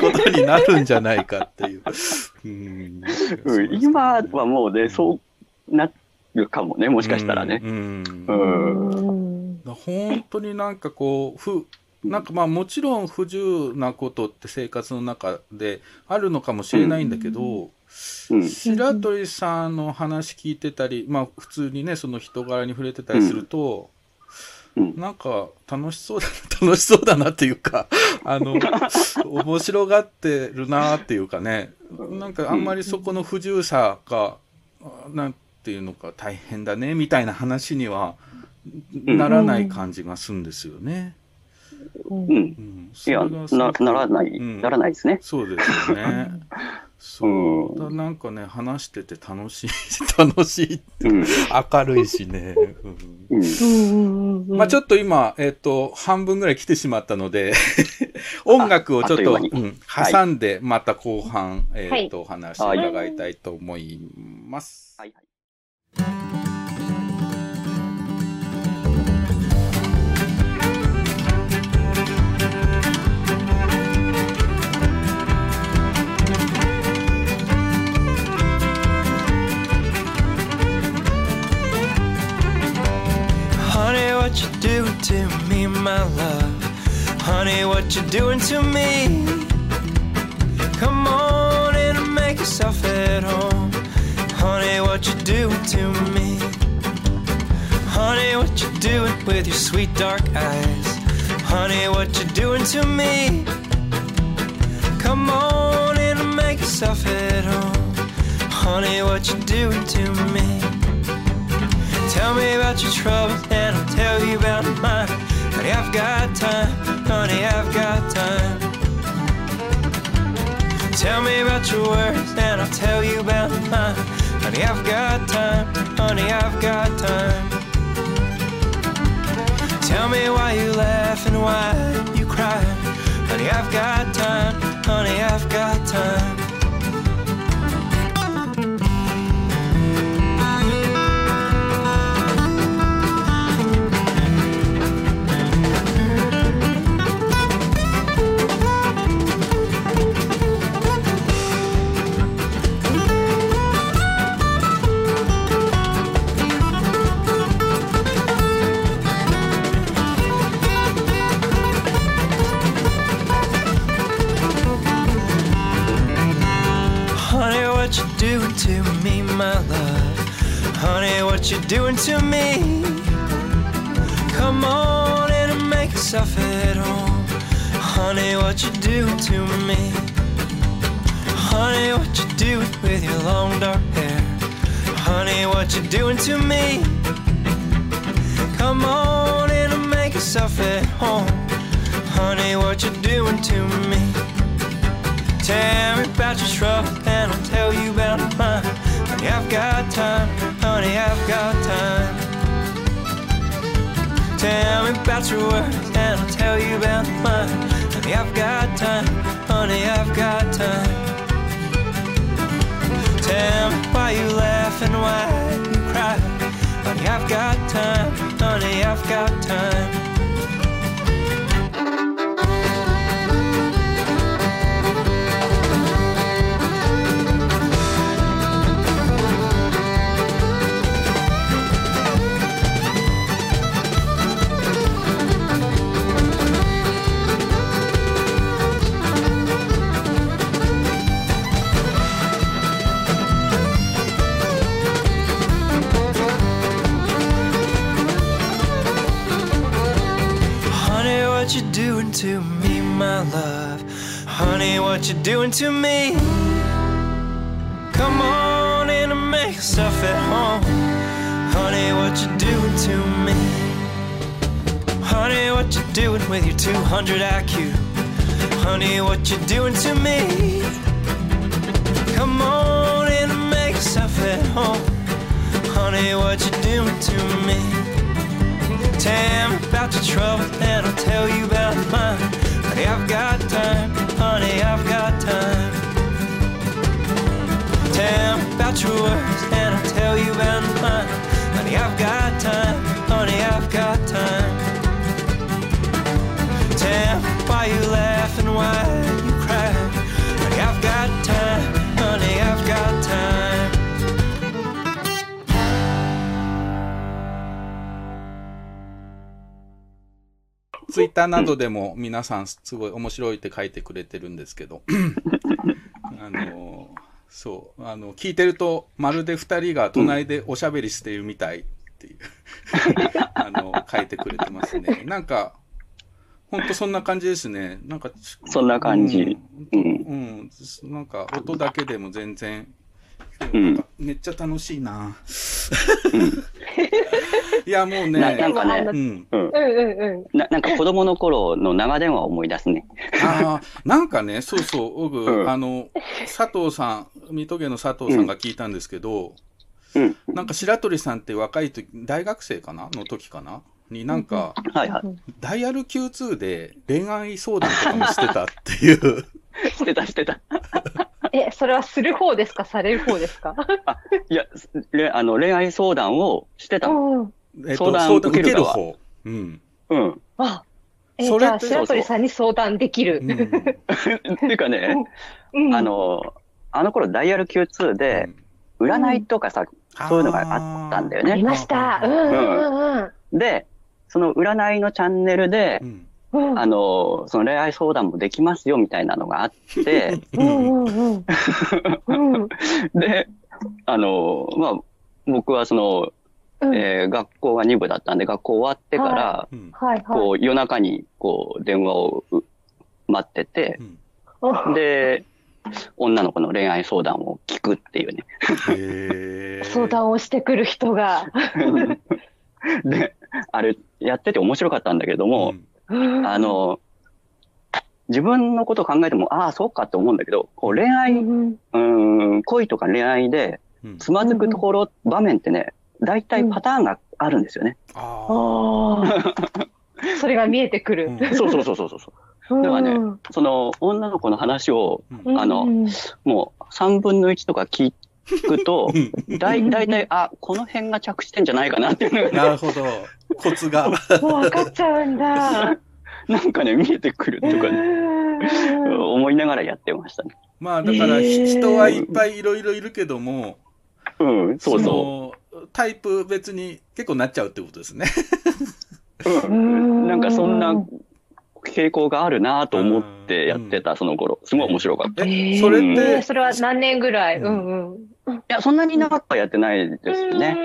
ことになるんじゃないかっていう、うん、今はもうねそうなるかもね、もしかしたらね。うん。うん。本当になんかこう、ふ、なんかまあもちろん不自由なことって生活の中であるのかもしれないんだけど、うん、白鳥さんの話聞いてたり、まあ普通にね、その人柄に触れてたりすると、うん、なんか楽しそうだ、楽しそうだなっていうか、<laughs> あの、面白がってるなっていうかね、なんかあんまりそこの不自由さが、なんっていうのか大変だねみたいな話にはならない感じがするんですよね。うん。うん、いやな、ならない、うん、ならないですね。そうですよね。<laughs> そう、うん、なんかね、話してて楽しい、<laughs> 楽しい、うん、明るいしね。うん、まあちょっと今、えっ、ー、と、半分ぐらい来てしまったので <laughs> 音楽をちょっと、うん、挟んで、また後半、はい、えっ、ー、と、お話伺いたいと思います。はい、はい what you doing to me, my love? Honey, what you doing to me? Come on and make yourself at home. Honey, what you doing to me? Honey, what you doing with your sweet dark eyes? Honey, what you doing to me? Come on and make yourself at home. Honey, what you doing to me? Tell me about your troubles and I'll tell you about mine. Honey, I've got time. Honey, I've got time. Tell me about your worries and I'll tell you about mine. Honey, I've got time. Honey, I've got time. Tell me why you laugh and why you cry. Honey, I've got time. Honey, I've got time. My love? Honey, what you doing to me? Come on in and make yourself at home. Honey, what you doing to me? Honey, what you doing with your long dark hair? Honey, what you doing to me? Come on in and make yourself at home. Honey, what you doing to me? Tell me about your trouble and I'll tell you about mine. Honey, I've got time. Honey, I've got time. Tell me about your worries and I'll tell you about mine. Honey, I've got time. Honey, I've got time. Tell me why you laugh and why you cry. Honey, I've got time. Honey, I've got time. What you doing to me? Come on in and make yourself at home. Honey, what you doing to me? Honey, what you doing with your 200 IQ? Honey, what you doing to me? Come on in and make yourself at home. Honey, what you doing to me? Tell me about your trouble and I'll tell you about mine. Honey, I've got time. Honey, I've got time. Tell me about your worries and I'll tell you about mine. Honey, I've got time. Honey, I've got time. Tell me why you laugh and why you cry. Honey, I've got time. Honey, I've got time. ツイッターなどでも皆さんすごい面白いって書いてくれてるんですけど、<laughs> あの、そう、あの、聞いてるとまるで二人が隣でおしゃべりしているみたいっていう、<laughs> あの、書いてくれてますね。なんか、ほんとそんな感じですね。なんか、そんな感じ。ううんん。うん、なんか音だけでも全然、うんめっちゃ楽しいな。いや、もうね、ななんかねうん。うん。うんうんうん。ななんか子供の頃の長電話を思い出すね。ああ、なんかね、そうそう、僕、うんあの、佐藤さん、水戸家の佐藤さんが聞いたんですけど、うん。なんか白鳥さんって若い時、大学生かなの時かな？になんか、はいはい。ダイヤル Q2 で恋愛相談とかもしてたっていう。してたしてた。え、それはする方ですか？される方ですか？いや、れあの恋愛相談をしてたの。うん。えっと、相談相談受受ける側ける方。うん。うん。あ、えそれじゃあ、白鳥さんに相談できる。うん <laughs> っていうかね、うんあ、の、あの頃ダイヤル Q2 で占いとかさ、そういうのがあったんだよね。ありました。うんうんうんで、その占いのチャンネルでう、ん。うん。あの、その恋愛相談もできますよみたいなのがあって。<laughs> で、あの、まあ、僕はその、うん、えー、学校が2部だったんで、学校終わってから、はい、こう、夜中に、こう、電話を待ってて、うん、で、女の子の恋愛相談を聞くっていうね。相談をしてくる人が。<laughs> で、あれ、やってて面白かったんだけども、うん、あの、自分のことを考えても、ああ、そうかって思うんだけど、こう恋愛、うん、恋とか恋愛で、つまずくところ、場面ってね、大体パターンがあるんですよね。ああ。<laughs> それが見えてくる。そうそうそうそうそう。だからね、その女の子の話を、あの、もう3分の1とか聞くと、だいたい、あ、この辺が着地点じゃないかなっていうのが、なるほど。コツが。もう分かっちゃうんだ。<laughs> なんかね、見えてくるとかね、思いながらやってましたね。まあ、だから、人はいっぱいいろいろいるけども、うん、そうそう。タイプ別に結構なっちゃうってことですね。うん。なんかそんな傾向があるなと思ってやってた、その頃。すごい面白かった。え、それって、それは何年ぐらい？うんうん。いや、そんなに長くはやってないですね。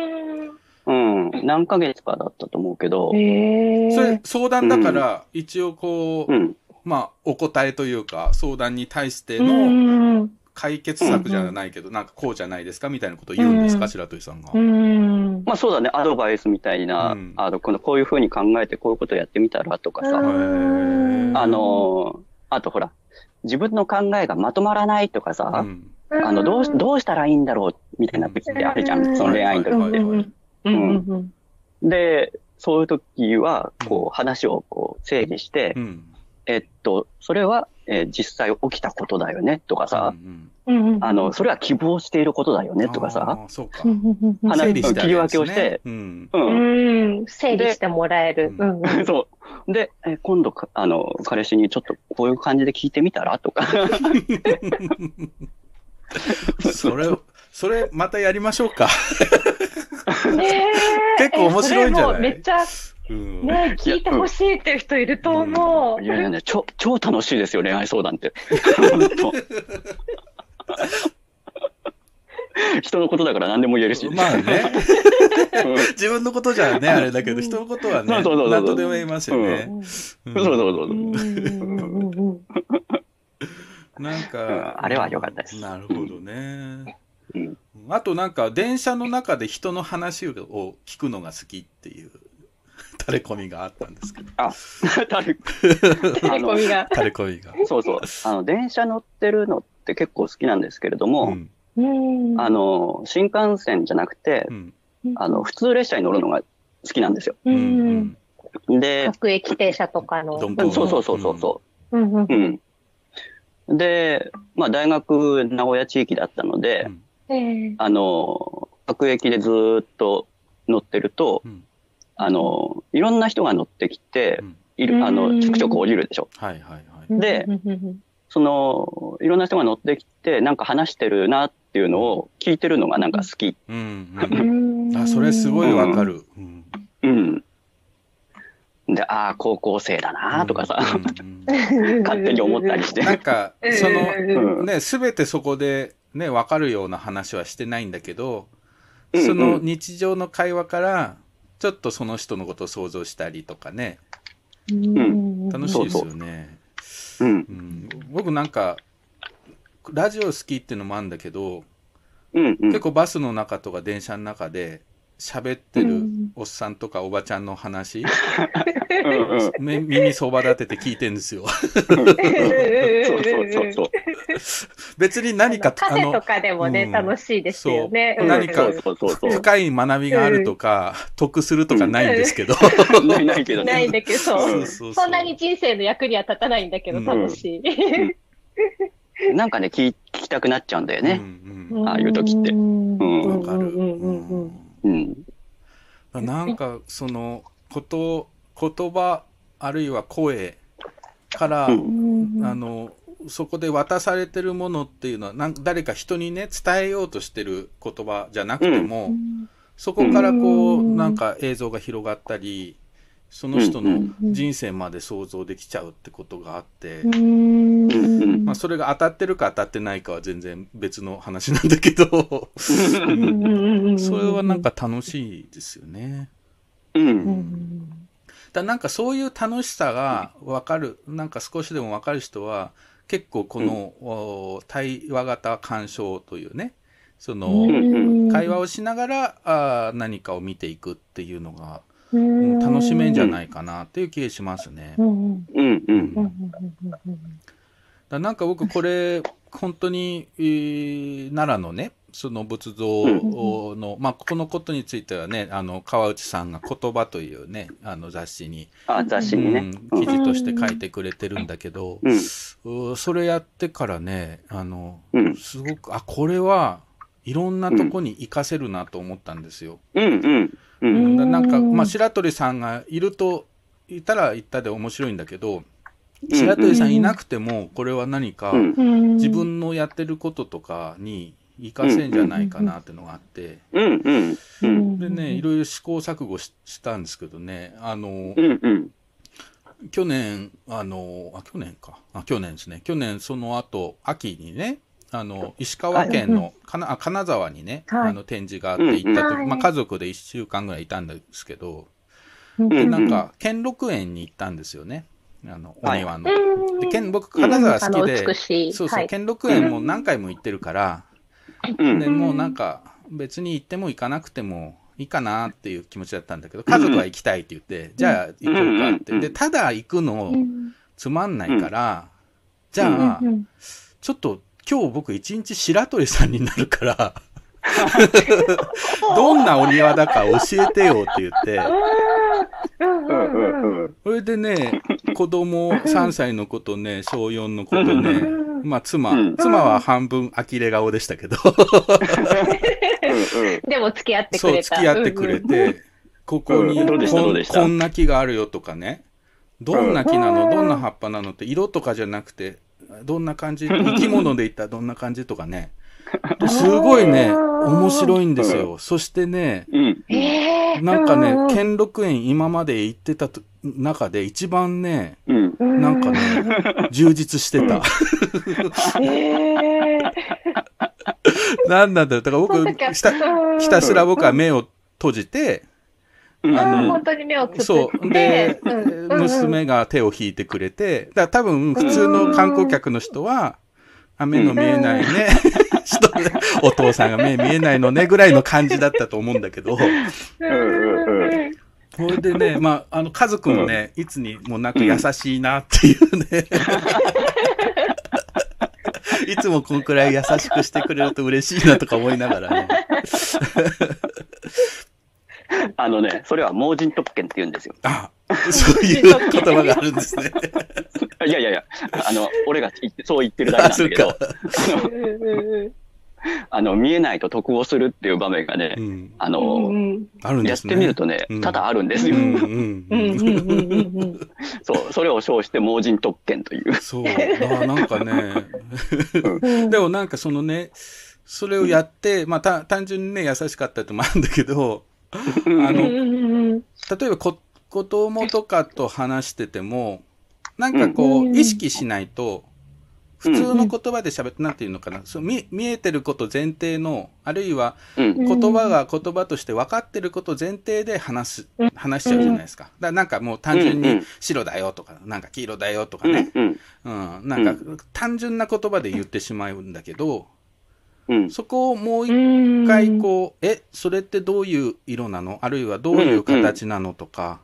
うん。何ヶ月かだったと思うけど。それ、相談だから、一応こう、うん、まあ、お答えというか、相談に対しての解決策じゃないけど、なんかこうじゃないですかみたいなことを言うんですか、白鳥さんが。まあそうだね、アドバイスみたいな、あの、このこういうふうに考えてこういうことやってみたらとかさ。あの、あとほら、自分の考えがまとまらないとかさ、あの、どう、どうしたらいいんだろうみたいな時ってあるじゃん、その恋愛の時って。うん。で、そういう時は、こう、話をこう、整理して、うん、えっと、それは、えー、実際起きたことだよね、とかさ、うんうん、あの、それは希望していることだよね、とかさ、そうか。話、ね、切り分けをして、うん。うん。整理してもらえる。うん、<laughs> そう。で、え今度あの、彼氏にちょっとこういう感じで聞いてみたら？とか。<laughs> それ、それまたやりましょうか。<laughs> <laughs> 結構面白いんじゃない？めっちゃ、うん、ね聞いてほしいっていう人いると思う。いやいやね、超、超楽しいですよ、恋愛相談って。<laughs> 人のことだから何でも言えるし。まあね。自分のことじゃね、あれだけど、人のことはね、何とでも言いますよね。そうそうそう。なんか、あれは良かったです。なるほどね。あとなんか電車の中で人の話を聞くのが好きっていうタレコミがあったんですけど。あ、タレ、コミが。タレコミが。そうそう。あの、電車乗ってるのって結構好きなんですけれども、うん、あの、新幹線じゃなくて、うん、あの、普通列車に乗るのが好きなんですよ。うん、で、各駅停車とかの。そうそうそうそうそう。うんで、まあ大学名古屋地域だったので、あの、各駅でずっと乗ってると、うん、あの、いろんな人が乗ってきて、いる、あの、ちょくちょく降りるでしょ。はいはいはい。で、その、いろんな人が乗ってきて、なんか話してるなっていうのを聞いてるのがなんか好き。うん、うん、あ、それすごいわかる。うん。うん。で、ああ、高校生だなとかさ、<laughs> 勝手に思ったりして。なんか、その、ね、すべてそこでね、わかるような話はしてないんだけど、その日常の会話から、ちょっとその人のことを想像したりとかね。うん、楽しいですよね。うん、うん、僕なんか、ラジオ好きっていうのもあるんだけど、うんうん、結構バスの中とか電車の中で、喋ってるおっさんとかおばちゃんの話、耳そば立てて聞いてんですよ。<laughs> 別に何か、カフェとかでもね、うん、楽しいですよね。何か深い学びがあるとか、得するとかないんですけど。ないけどね。ないん。だけど、そんなに人生の役には立たないんだけど、楽しい。なんかね聞、きたくなっちゃうんだよね。ああいう時って。わかる。うん、なんかそのこと言葉あるいは声から、うん、あのそこで渡されてるものっていうのはなん誰か人にね伝えようとしてる言葉じゃなくても、うん、そこからこう、なんか映像が広がったりその人の人生まで想像できちゃうってことがあって、うん、まあ、それが当たってるか当たってないかは全然別の話なんだけどそれはなんか楽しいですよね。うん。だなんかそういう楽しさがわかる、なんか少しでもわかる人は、結構この、対話型鑑賞というね、その、会話をしながらあ何かを見ていくっていうのが、楽しめんじゃないかなっていう気がしますね。うん。うんだなんか僕これ本当に、えー、奈良のねその仏像の、まあ、このことについてはねあの川内さんが「言葉」というねあの雑誌にあ雑誌にね、うん、記事として書いてくれてるんだけど、うん、それやってからねあの、うん、すごくあこれはいろんなとこに活かせるなと思ったんですよ。うんうんうん、なんか、まあ、白鳥さんがいるといたらいったで面白いんだけど白鳥さんいなくてもこれは何か自分のやってることとかに活かせんじゃないかなっていうのがあって、でねいろいろ試行錯誤したんですけどね。あの、去年あのあ去年か。あ去年ですね。去年その後秋にねあの石川県の金金沢にね、はい、あの展示があって行った時、まあ、家族で1週間ぐらいいたんですけど、でなんか兼六園に行ったんですよね。あのお庭の。はい、で県僕金沢好きで、そうそう、兼六園も何回も行ってるから、でもうなんか別に行っても行かなくてもいいかなっていう気持ちだったんだけど家族は行きたいって言って、じゃあ行こうかって。でただ行くのつまんないから、じゃあ、ちょっと今日僕一日白鳥さんになるからどんなお庭だか教えてよって言って、それでね、子供3歳の子とね、小4の子とね、まあ妻、妻は半分呆れ顔でしたけど。でも付き合ってくれた。そう、付き合ってくれて、ここにこんな木があるよとかね、どんな木なの？どんな葉っぱなの？って色とかじゃなくて、どんな感じ、生き物で言ったらどんな感じとかね。すごいね、面白いんですよ。そしてね、なんかね、兼六園今まで行ってた中で一番ね、なんかね、<laughs> 充実してた。なんなんだろう。だから僕、ひたひたすら僕は目を閉じて、あの、本当に目を。そう。で、娘が手を引いてくれて、だから多分普通の観光客の人は、目の見えないね、<laughs> 人ね、お父さんが目見えないのね、ぐらいの感じだったと思うんだけど、これでね、<laughs> まあ、あの、家族もね、いつにもなく優しいなっていうね。<laughs> いつもこんくらい優しくしてくれると嬉しいなとか思いながらね。あのね、それは盲人特権って言うんですよ。あ、そういう言葉があるんですね。いやいやいや、あの、俺がそう言ってるだけなんだけど、<laughs> <laughs> あの、見えないと得をするっていう場面がね、うん、あの、あるんですね、やってみるとね、ただあるんですよ。そう、それを称して盲人特権という。そう、あなんかね、でもなんかそのね、それをやって、まあ、た単純にね、優しかったってもあるんだけど、あの、例えばこ子供とかと話してても、なんかこう、意識しないと、普通の言葉で喋って、なんていうのかな、そう見見えてること前提の、あるいは言葉が言葉として分かってること前提で話す、話しちゃうじゃないですか。だからなんかもう単純に白だよとか、なんか黄色だよとかね。うん、なんか単純な言葉で言ってしまうんだけど、そこをもう一回こう、え、それってどういう色なの？あるいはどういう形なの？とか、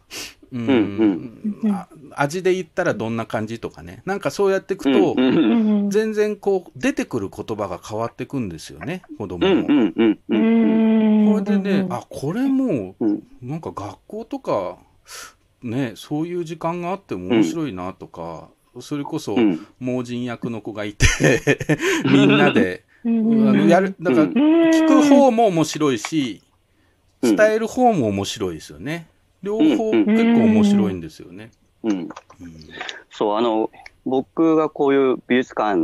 うん、味で言ったらどんな感じとかね。なんかそうやっていくと、全然こう、出てくる言葉が変わってくんですよね、子供も。これでね、あ、これもう、なんか学校とか、ね、そういう時間があっても面白いなとか、それこそ盲人役の子がいて <laughs> みんなであのやる、だから、聞く方も面白いし、伝える方も面白いですよね。両方結構面白いんですよね。うん。そう、あの、僕がこういう美術館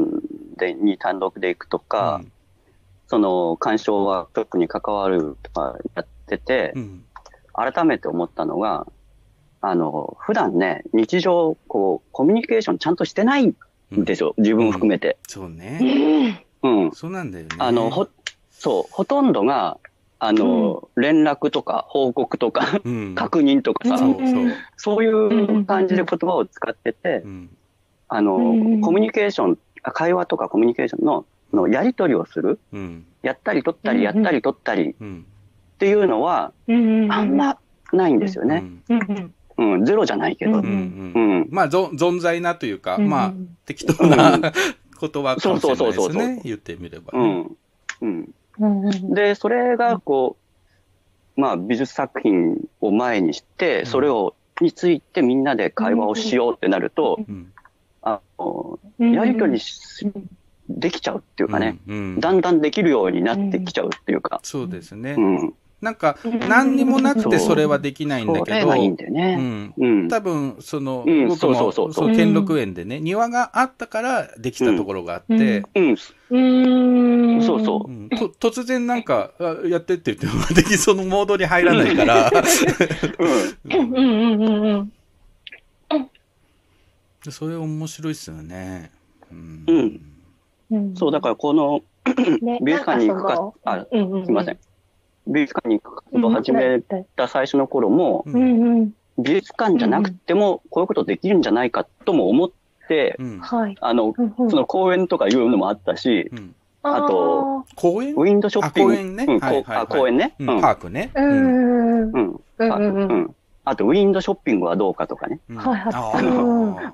でに単独で行くとか、うん、その鑑賞ワークショップに関わるとかやってて、うん、改めて思ったのが、あの、普段ね、日常、こう、コミュニケーションちゃんとしてないでしょ、自分含めて。そうね。うん。そうなんだよね。あの、ほ、そう、ほとんどが、あの、連絡とか報告とか、<laughs> 確認とかさ、そうそう。いう感じで言葉を使ってて、あの、コミュニケーション、会話とかコミュニケーションののやり取りをする、やったり取ったり、やったり取ったりっていうのは、あんまないんですよね。うん、ゼロじゃないけど。うん。まあ、存在なというか、まあ、適当な <laughs> 言葉かもしれないですね。言ってみれば、うん。で、それが、こう、まあ、美術作品を前にして、それを、についてみんなで会話をしようってなると、あの、やりとりできちゃうっていうかね、だんだんできるようになってきちゃうっていうか。そうですね。うんなんか、何にもなくてそれはできないんだけど、多分、その、僕も、そう、兼六園でね、庭があったからできたところがあって、うん、そうそう。突然なんか、やってって言っても、できそのモードに入らないから、それ面白いっすよね。うん。そう、だからこの、美術館に行くか、あ、すみません。美術館に行くことを始めた最初の頃も、美術館じゃなくてもこういうことできるんじゃないかとも思って、あの、その公園とかいうのもあったし、あと、公園？ウィンドショッピング。公園ね。公園ね。パークね。うん。うん。パーク。うん。あと、ウィンドショッピングはどうかとかね。はいはい。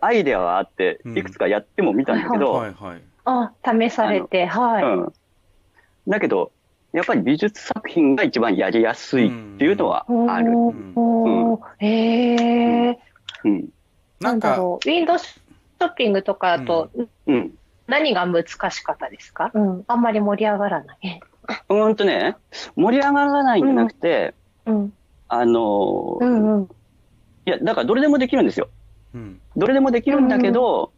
アイデアはあって、いくつかやっても見たんだけど、あ、試されて、はい。うん。だけど、やっぱり美術作品が一番やりやすいっていうのはある。うんへえ。うん。なんか、ウィンドウショッピングとかだと、うん。何が難しかったですか？うん。あんまり盛り上がらない。うんとね、盛り上がらないんじゃなくて、うん。あのうんうん。いや、だからどれでもできるんですよ。うん。どれでもできるんだけど、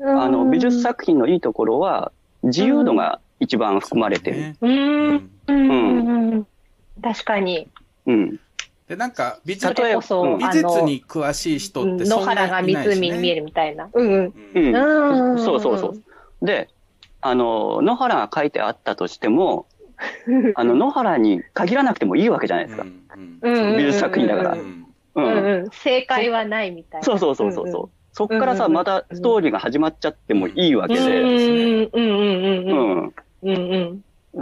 あの、美術作品のいいところは、自由度が一番含まれてる。うん。うん。確かに。うん。で、なんか、美術、美術に詳しい人って野原が湖に見えるみたいな。うん。うん。そうそうそう。で、あの、野原が書いてあったとしても、<laughs> あの、野原に限らなくてもいいわけじゃないですか。美術作品だから。うん。正解はないみたいな。そうそうそうそう。そっからさ、またストーリーが始まっちゃってもいいわけで。うん。うん。うん。うんうん、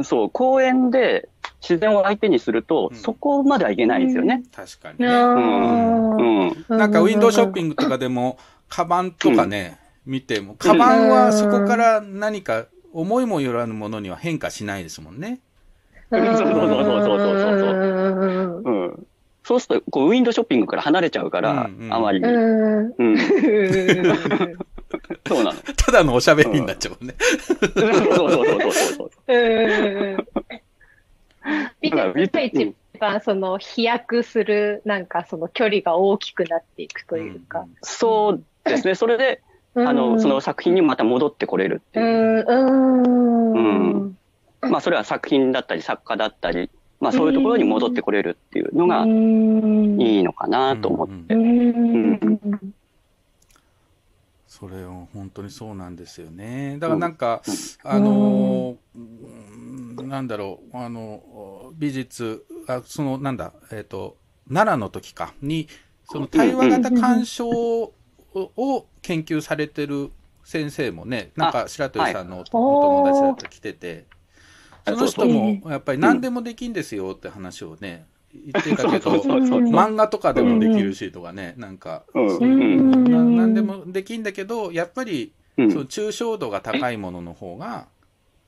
そう、公園で自然を相手にすると、うん、そこまではいけないんですよね。確かにね。うん。うん。なんかウィンドウショッピングとかでも、カバンとかね、見ても、カバンはそこから何か思いもよらぬものには変化しないですもんね。そうそうそうそうそうそうそう。うん。そうすると、こう、ウィンドウショッピングから離れちゃうから、うんうん、あまり。うん。<laughs> そうなの。<laughs> ただのおしゃべりになっちゃうね。そうそうそうそうそう。うん。一番その飛躍するなん。かその距離が大きくなっていくというか。そうですね。それで、あの、その作品にまた戻ってこれるっていう。うん。うん。まあそれは作品だったり作家だったり、まあそういうところに戻ってこれるっていうのがいいのかなと思って。うんそれは本当にそうなんですよね。だからなんか、うん、あの、うん、なんだろう、あの、美術、あその、なんだ、えっ、ー、と、奈良の時か、に、その対話型鑑賞を研究されてる先生もね、なんか白鳥さんのお友達だと来てて、その人もやっぱり何でもできんですよって話をね、言ってたけど、<laughs> 漫画とかでもできるしとかね、なんか、何でもできんだけど、やっぱり、その抽象度が高いものの方が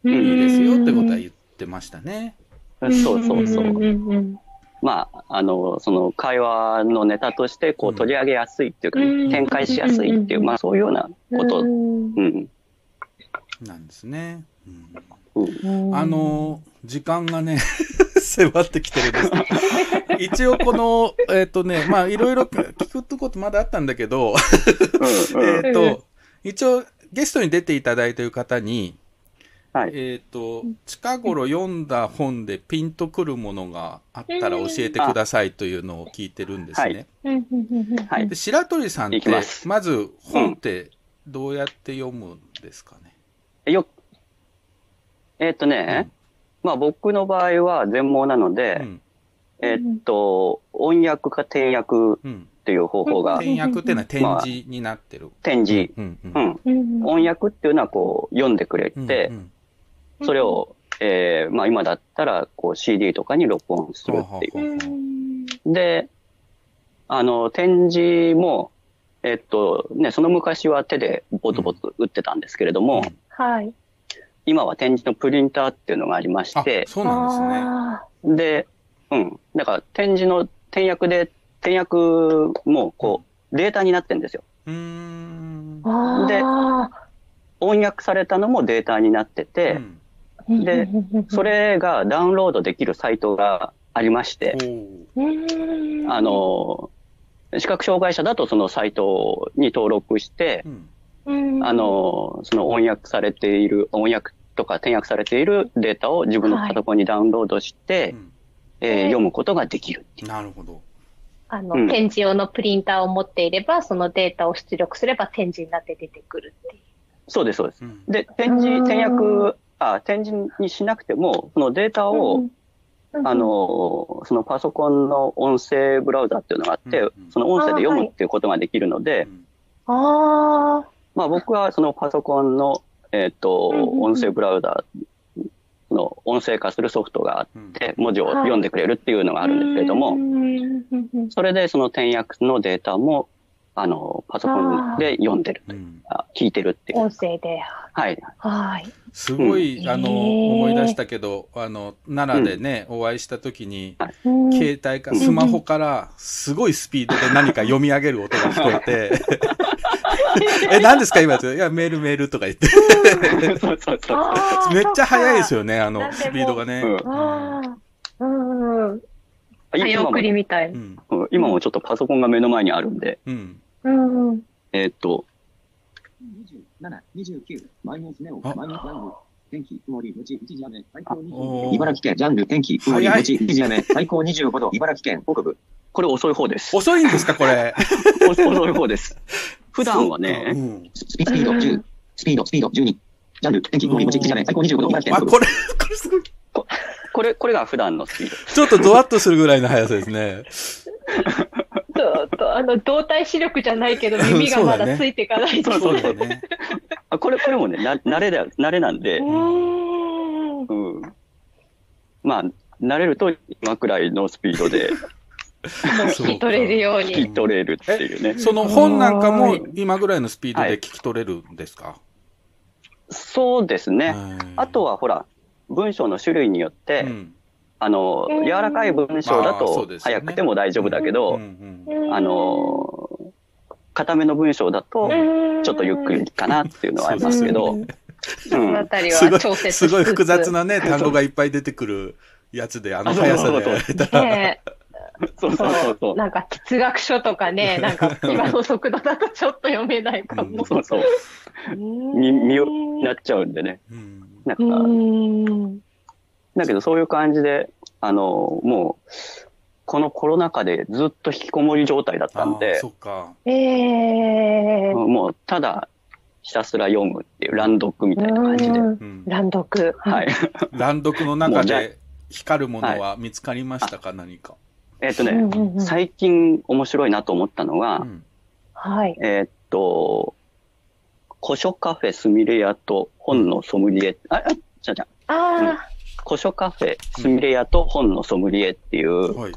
いいですよってことは言ってましたね。そうそうそう。まあ、あの、その会話のネタとしてこう取り上げやすいっていうか、展開しやすいっていう、まあそういうようなこと、うん。なんですね。うん、あの、時間がね <laughs> 迫ってきてるんです。<laughs> 一応この、えっ、ー、とね、まあいろいろ聞くことまだあったんだけどえっと、一応ゲストに出ていただいている方に、はい、えっ、ー、と、近頃読んだ本でピンとくるものがあったら教えてくださいというのを聞いてるんですね。はい、で白鳥さんって、まず本ってどうやって読むんですかね？よ、えー、っとね、うん、まあ僕の場合は全盲なので、うん、えー、っと、音訳か転訳っていう方法が。転訳っていうのは展示になってる。まあ、展示、うん、うん。音訳っていうのはこう読んでくれて、それを、えー、まあ今だったらこう CD とかに録音するっていう。で、あの、展示も、えっとね、その昔は手でボツボツ打ってたんですけれども、はい。今は展示のプリンターっていうのがありまして、そうなんですね。で、うん。だから展示の転訳で、転訳もこう、データになってんですよ。うん。で、翻訳されたのもデータになってて、うん、で、それがダウンロードできるサイトがありまして、あの、視覚障害者だとそのサイトに登録して、うん、あの、その翻訳されている、翻訳とか転訳されているデータを自分のパソコンにダウンロードして、はい、えー、読むことができるなるほど。あの、うん、展示用のプリンターを持っていれば、そのデータを出力すれば展示になって出てくるっていう。そうです、そうです。うん、で、展示、転訳、あ、展示にしなくても、そのデータを、うん、あの、そのパソコンの音声ブラウザっていうのがあって、その音声で読むっていうことができるので、ああ。まあ僕はそのパソコンの、えっ、ー、と、音声ブラウザの音声化するソフトがあって、文字を読んでくれるっていうのがあるんですけれども、それでその転訳のデータも、あの、パソコンで読んでる、聞いてるっていう。音声で。はい。はい。すごい、あの、思い出したけど、あの、奈良でね、お会いした時に、携帯かスマホからすごいスピードで何か読み上げる音が聞こえて、<laughs> え、何ですか？今って。いや、メールメールとか言って。<laughs> そうそうそう。めっちゃ速いですよね、あの、スピードがね。うん。うん。早送りみたい、今もちょっとパソコンが目の前にあるんで。うん。うん。えっと。27、29、マイナスネオ、マイナス何天気、曇り、1時雨、最高25度。茨城県、ジャンル、天気、曇り、1時雨、最高25度、茨城県、北部。これ遅い方です。遅いんですか、これ？<laughs> 遅い方です。普段はね、スピード10、スピード、スピード12、ジャンル、天気、曇り、1時雨、最高25度、茨城県、北部。これ、これすごい。<laughs> これ、これが普段のスピード。ちょっとドワッとするぐらいの速さですね。と、と、あの、動体視力じゃないけど、耳がまだついていかないと。<laughs> そうそうそうね。あこれ、これもね、な、慣れだ、慣れなんで、うん。まあ、慣れると今くらいのスピードで、<laughs> 聞き取れるように。聞き取れるっていうね。その本なんかも今ぐらいのスピードで聞き取れるんですか、はい、そうですね。あとはほら、文章の種類によって、うん、あの、柔らかい文章だと早くても大丈夫だけど、あの、固めの文章だとちょっとゆっくりかなっていうのはありますけど、そのあたりは調節すごい複雑なね、単語がいっぱい出てくるやつで、あの速さでやれたら。そうそうそうそう。なんか哲学書とかね、なんか今の速度だとちょっと読めないかも。そうそう。み、みをなっちゃうんでね。なんか、だけどそういう感じで、あの、もう、このコロナ禍でずっと引きこもり状態だったんで、そっか。ええー、もうただひたすら読むっていう乱読みたいな感じで。乱読。はい。<laughs> 乱読の中で光るものは見つかりましたか、はい、何か。えっ、ー、とね、うんうんうん、最近面白いなと思ったのは、うん、はい。えっと、古書カフェスミレ屋と本のソムリエ、あ、あ、じゃじゃああ、うん古書カフェ、スミレ屋と本のソムリエっていう、はい、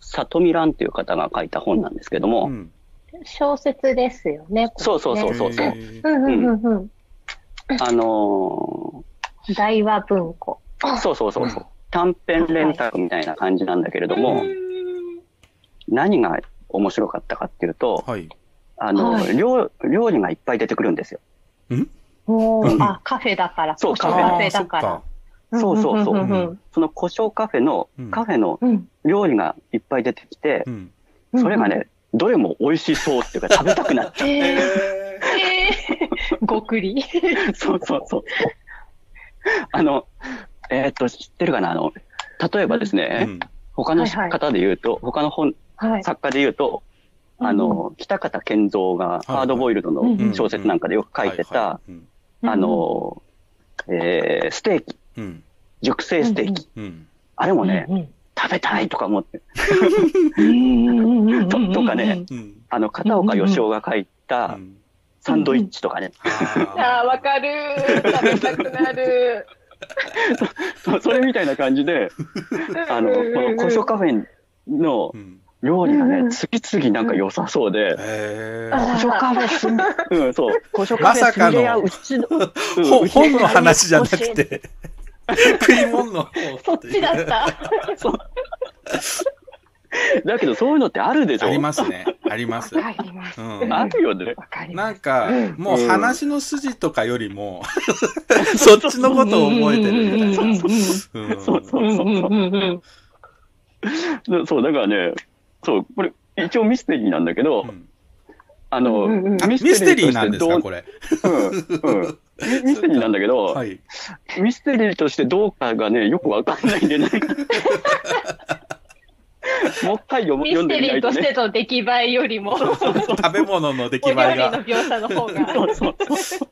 里見蘭っていう方が書いた本なんですけども、うん、小説ですよね。ねそうそうそうそう。あのー、大和文庫。そうそうそうそう。短編連作みたいな感じなんだけれども、はい、何が面白かったかっていうと、はい、あの、はい、料、料理がいっぱい出てくるんですよ。ん？おあ、カフェだから。そう、カフェ。だから。そうそうそう。その故障カフェの、カフェの料理がいっぱい出てきて、それがね、どれも美味しそうっていうか食べたくなっちゃう。<laughs> えー、ごくり。そうそうそう。あの、えっと、知ってるかな？あの、例えばですね、他の方で言うと、他の本、作家で言うと、あの、北方健三がハードボイルドの小説なんかでよく書いてた、あの、えー、ステーキ、熟成ステーキ。あれもね、食べたいとか思って。ととかね、あの、片岡義雄が書いた、サンドイッチとかね。ああ、わかる。食べたくなる。そそれみたいな感じで、あの、この古書カフェの料理がね、次々なんか良さそうで、古書カフェす、うん、そう、古書カフェすげやうちの、本の話じゃなくて、食い物の方。そっちだった。そう。だけどそういうのってあるでしょ？ありますね。あります。あります。うん、あるよね。なんか、もう話の筋とかよりも、そっちのことを覚えてるみたいな。そうそうそうそう。そう、だからね、そう、これ、一応ミステリーなんだけど、あの、ミステリーなんですか、これ。うん、うん。ミステリーなんだけど、はい、ミステリーとしてどうかがね、よくわかんないんでね。<laughs> もう一回読読んでみないと、ね、ミステリーとしての出来栄えよりも。食べ物の出来栄えが。お料理の描写の方が。そうそうそ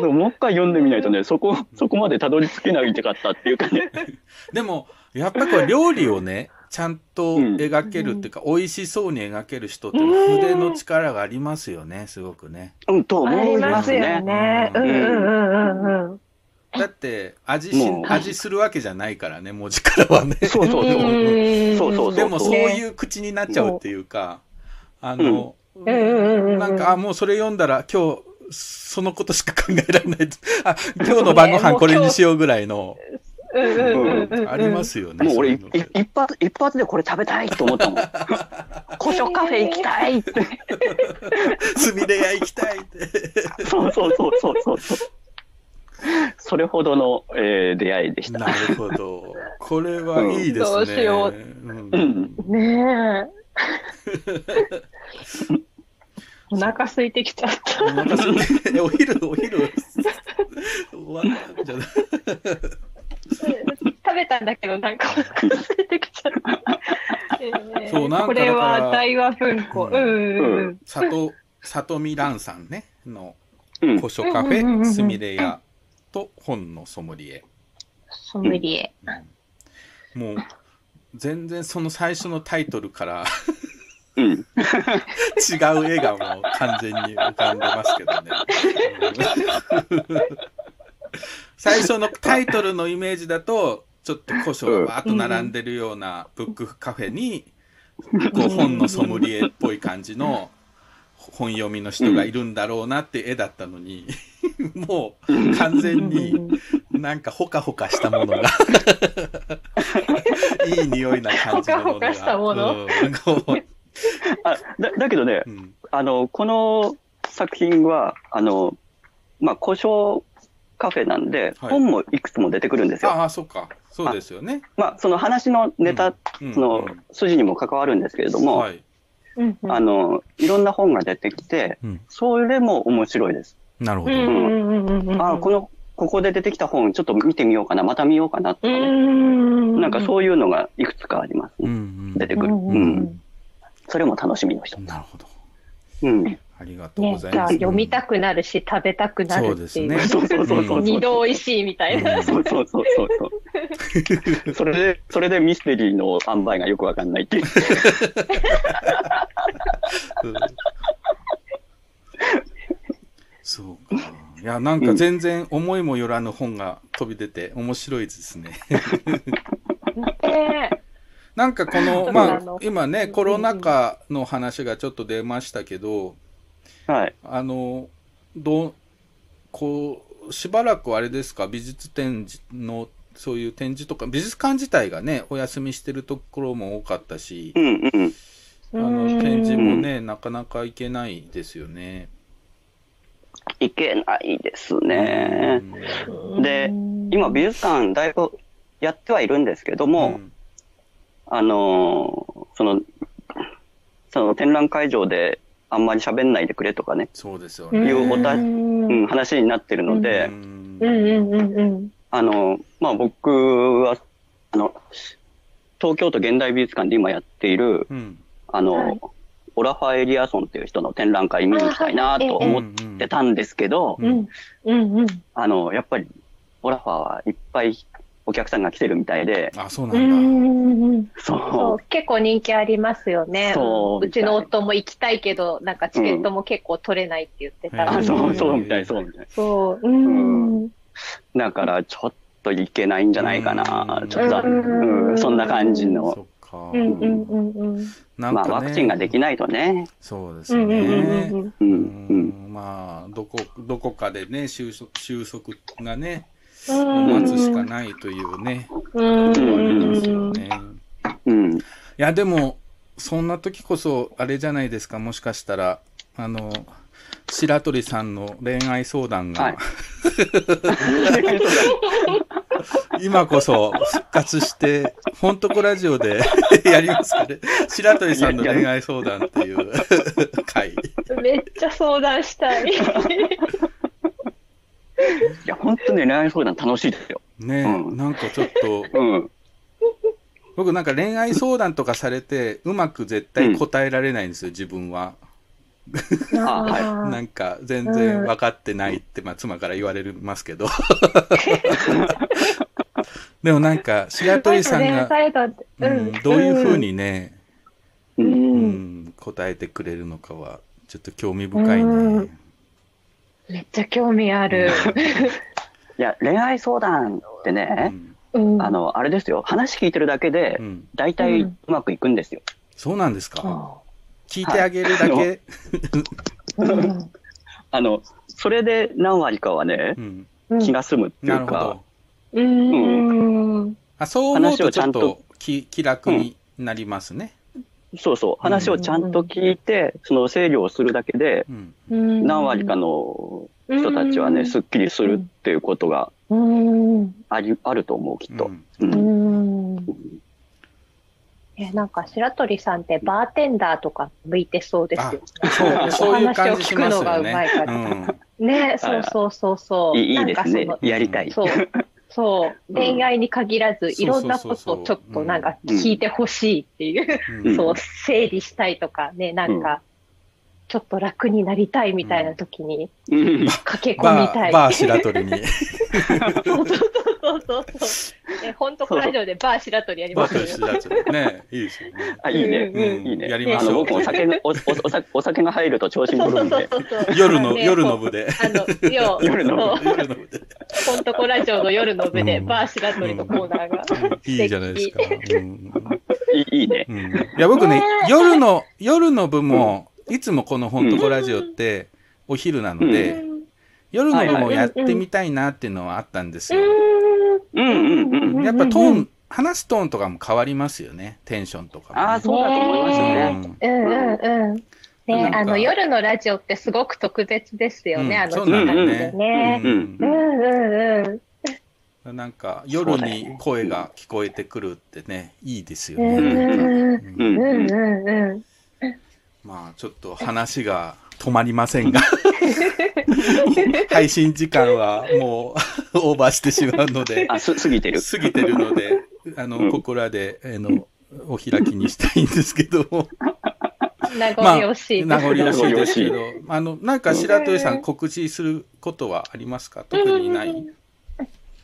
う。もう一回読んでみないとね、そこ、そこまでたどり着けないってかったっていうかね。でも、やっぱりこれ料理をね、ちゃんと描けるっていうか、うん、美味しそうに描ける人って筆の力がありますよね、すごくね。うん、と思いますね。うん。うんうんうん。だって味し味するわけじゃないからね文字からはね。そうそうそう。そうでもそういう口になっちゃうっていうかあの、なんかあもうそれ読んだら今日そのことしか考えられない。あ今日の晩ご飯これにしようぐらいのありますよね。もう俺、一発、一発でこれ食べたいと思ったもん。<laughs> 古書カフェ行きたいって。すみれ屋行きたいって。そうそうそうそうそうそう。それほどの、えー、出会いでした。なるほど。これはいいですね。どうしよう。うん、ねえ。お腹空いてきちゃった。お腹空いて、お昼、お昼、終わったんじゃない？食べたんだけど、なんかお腹空いてきちゃった。えー、そう、なんかこれは大和文庫。うん。うん。里、里見蘭さんね、の、古書カフェ、すみれ屋と本のソムリエ。ソムリエ。うん、もう、全然その最初のタイトルからうん、<laughs> 違う絵がもう完全に浮かんでますけどね。<laughs> 最初のタイトルのイメージだと、ちょっと古書がわーっと並んでるようなブックカフェに、こう本のソムリエっぽい感じの本読みの人がいるんだろうなって絵だったのに、<laughs> もう完全になんかほかほかしたものが <laughs> いい匂いな感じのものが。ほかほかしたもの、うん、あだだけどね、うん、あの、この作品は、あの、まあ、古書カフェなんで、はい、本もいくつも出てくるんですよ。ああ、そっか。そうですよね。まあ、その話のネタ、うん、その筋にも関わるんですけれども、はい、あの、いろんな本が出てきて、うん、それも面白いです。なるほど。うん、あこの、ここで出てきた本、ちょっと見てみようかな、また見ようかなとかね。なんかそういうのがいくつかありますね。出てくる。うん。それも楽しみの一つ。なるほど。うん。ありがとうございます。ね、読みたくなるし、食べたくなるっていう。そうですね。そうそうそう二度美味しいみたいな。そうそうそうそう。<laughs> それで、それでミステリーの塩梅がよくわかんないっていう。<laughs> そうか。いや、なんか全然思いもよらぬ本が飛び出て面白いですね。なんかこの、<laughs> まあ、今ね、コロナ禍の話がちょっと出ましたけど、はい。あの、どう、こう、しばらくあれですか、美術展示の、そういう展示とか、美術館自体がね、お休みしてるところも多かったし、うんうん。あの展示もね、なかなか行けないですよね。行けないですね。で、今美術館だいぶやってはいるんですけども、うん、あの、その、その展覧会場であんまり喋んないでくれとかね。そうですよね。いうおた、うん、話になってるので、あの、まあ僕は、あの、東京都現代美術館で今やっている、うん。あの、はい、オラファー・エリアソンっていう人の展覧会見に行きたいなと思ってたんですけど、あの、やっぱり、オラファーはいっぱいお客さんが来てるみたいで。あ、そうなんだ。そう結構人気ありますよね。そう。うちの夫も行きたいけど、なんかチケットも結構取れないって言ってた、うん、そう、そうみたい、そうみたい。そう。うん。だから、ちょっといけないんじゃないかな。ちょっと、うん、そんな感じの。うんうんうんうん。まあ、ワクチンができないとね。そうですね。うんうん。まあ、どこ、どこかでね、収束、収束がね、待つしかないというね、りますよね。うん。いや、でも、そんな時こそ、あれじゃないですか、もしかしたら、あの、白鳥さんの恋愛相談が、はい、<laughs> 今こそ復活して、フォントコラジオで <laughs> やりますかね。白鳥さんの恋愛相談っていう回。<laughs> めっちゃ相談したい。いや、本当ね、恋愛相談楽しいですよ。ね、うん、なんかちょっと、<laughs> うん、僕なんか恋愛相談とかされて、うまく絶対答えられないんですよ、うん、自分は。なんか全然分かってないって、まあ、妻から言われますけど。<laughs> でもなんか、白鳥さんが、<laughs> うん、どういうふうにね、うん、答えてくれるのかは、ちょっと興味深いね。めっちゃ興味ある。いや、恋愛相談ってね、うん、あの、あれですよ、話聞いてるだけで、大体うまくいくんですよ。そうなんですか、聞いてあげるだけ、<laughs> あの、それで何割かはね、気が済むっていうか、うん。あそう思うとちょっと気気楽になりますね。そうそう、話をちゃんと聞いて、その整理をするだけで、何割かの人たちはね、すっきりするっていうことがありあると思う、きっと。え、なんか白鳥さんってバーテンダーとか向いてそうですよね。そう、そういう感じしますよね。ね、そうそうそうそう。いいですね。やりたい。そう。そう、恋愛に限らず、いろんなことをちょっとなんか聞いてほしいっていう、<laughs> そう、整理したいとかね、なんか、ちょっと楽になりたいみたいな時に、駆け込みたい。バー白鳥に。<laughs> <laughs> そうそうそうそうそう。<laughs> え、本当こラジオでバー白鳥やりますよ。バー白鳥。ねいいですよね。あ、いいね。いいね。やりましょう。お酒おお酒が入ると調子に乗るんで。夜の、夜の部で。あの、<laughs> 夜の部。夜の部で。本当こラジオの夜の部で、バー白鳥のコーナーが。いいじゃないですか。いいね。いや、僕ね、夜の、夜の部も、いつもこの本当こラジオってお昼なので、夜の部もやってみたいなっていうのはあったんですよ。やっぱトーン、話すトーンとかも変わりますよね、テンションとか、ね。ああ、そうだと思いますよね。うんうんうん。ね、あの夜のラジオってすごく特別ですよね、あの時間でね。うんうんうん。なんか夜に声が聞こえてくるってね、いいですよね。うんうんうん。まあちょっと話が止まりませんが <laughs> 配信時間はもうオーバーしてしまうので。あ、す、過ぎてる過ぎてるので、<laughs> あの、うん、ここらで、あの、お開きにしたいんですけども。<laughs> 名残惜しい、まあ。名残惜しいですけど、あの、なんか白鳥さん告知することはありますか？特にない、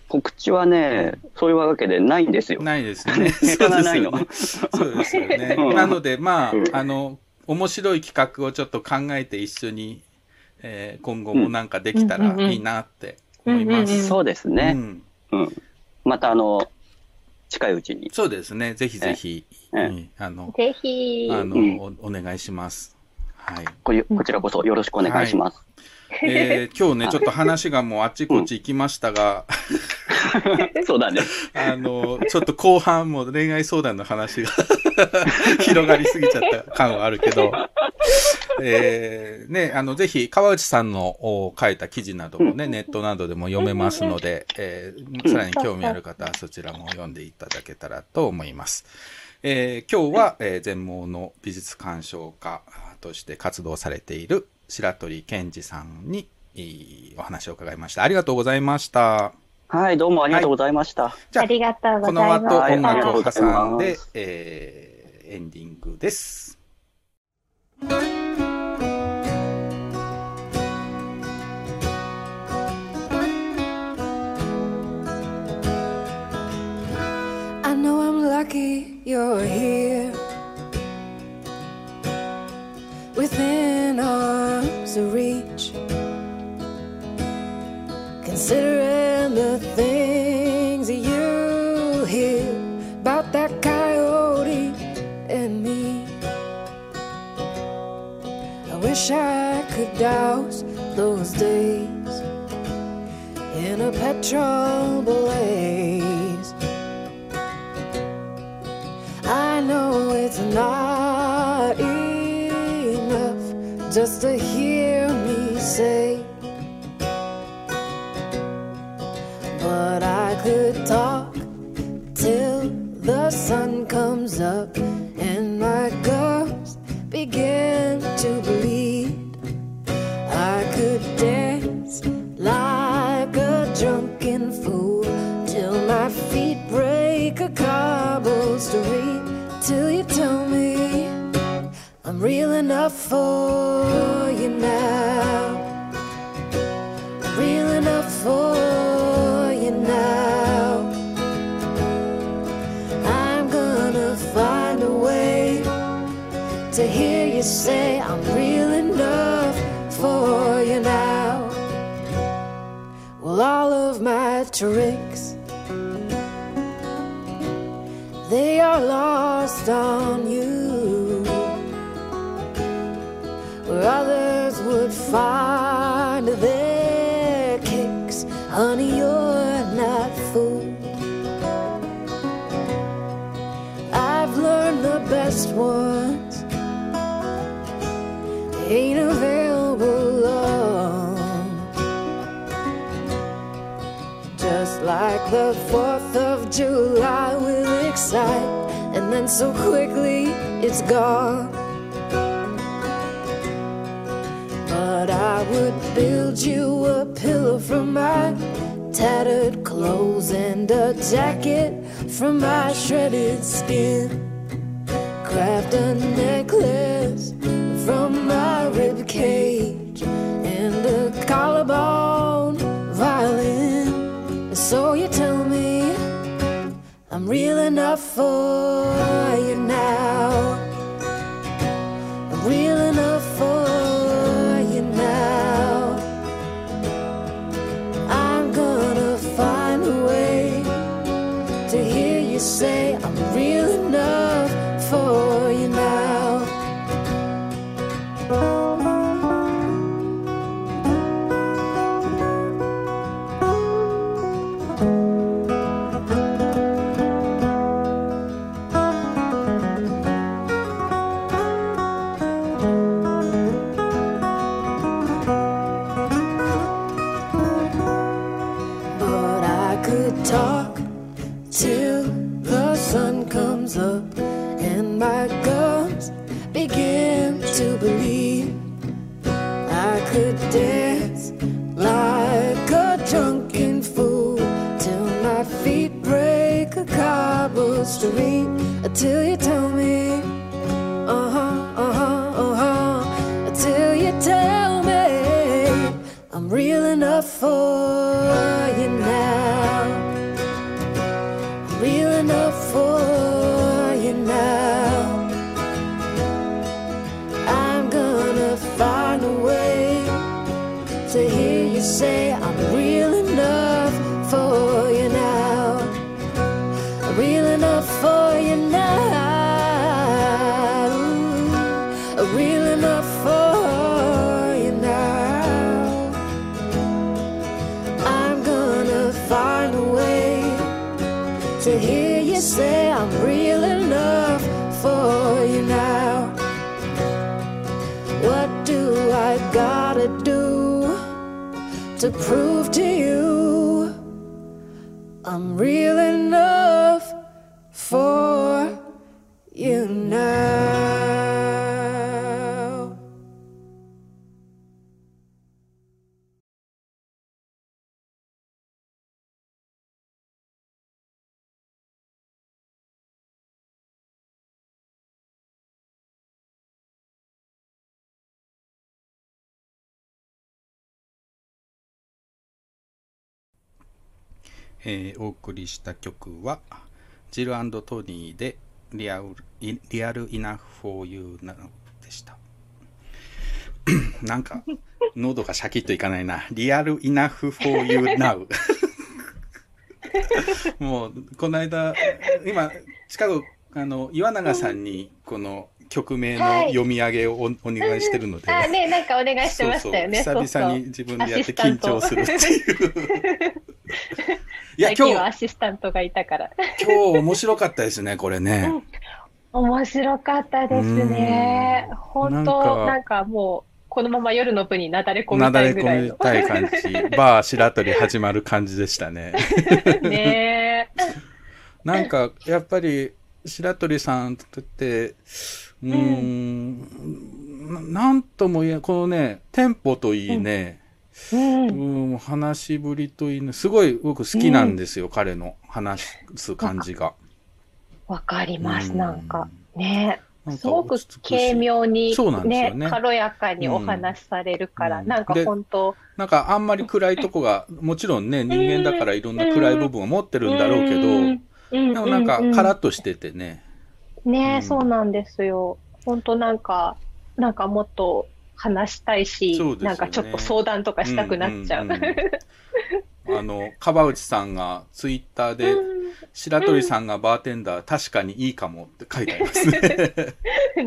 告知はね、そういうわけでないんですよ。ないですね。そうですよね。そうですよね。なので、まあ、あの、面白い企画をちょっと考えて一緒に、えー、今後もなんかできたらいいなって思います。そうですね。うん。うん、またあの、近いうちに。そうですね。ぜひぜひ、えあの、ぜひ、あの、うん、お、お願いします。はい。ここちらこそよろしくお願いします。はい、えー、<laughs> 今日ね、ちょっと話がもうあっちこっち行きましたが、<laughs> そうだね。あの、ちょっと後半も恋愛相談の話が <laughs> 広がりすぎちゃった感はあるけど、えー、ね、あの、ぜひ、川内さんの書いた記事などもね、ネットなどでも読めますので、えー、さらに興味ある方はそちらも読んでいただけたらと思います。えー、今日は、えー、全盲の美術鑑賞家として活動されている白鳥健二さんにお話を伺いました。ありがとうございました。はい、どうもありがとうございました。はい、じゃあ、この後音楽を挟んで、えー、エンディングです。till the sun comes up and my gums begin to believe I could dance like a drunken fool till my feet break a cobble street till you えー、お送りした曲はジルトニーでリアルリアルイナフフォーユーなのでした。<coughs> なんか喉がシャキッといかないな。リアルイナフフォーユーナウもうこの間今近くあの岩永さんにこの曲名の読み上げをお,、願いしてるので、あねなんかお願いしてましたよね。久々に自分でやって緊張するっていう。いや、今日。アシスタントがいたから。今日面白かったですね、これね。うん、面白かったですね。本当なんかもう、このまま夜の部になだれ込みたいぐらいの。なだれ込みたい感じ。<laughs> バー白鳥始まる感じでしたね。ね <laughs> なんか、やっぱり、白鳥さんとって、うん、なんとも言えこのね、テンポといいね、うん、うん、話しぶりといいね、すごい僕好きなんですよ、うん、彼の話す感じが。わかります、なんか。ね。すごく軽妙に、ね、ね、軽やかにお話しされるから、うん、なんか本当。なんかあんまり暗いとこが、<laughs> もちろんね、人間だからいろんな暗い部分を持ってるんだろうけど、でもなんかカラッとしててね。ね、うん、そうなんですよ。本当なんか、なんかもっと話したいし、ね、なんかちょっと相談とかしたくなっちゃう。うんうんうん、<laughs> あの、川内さんがツイッターで、白鳥さんがバーテンダー、確かにいいかもって書いてあります <laughs> ね。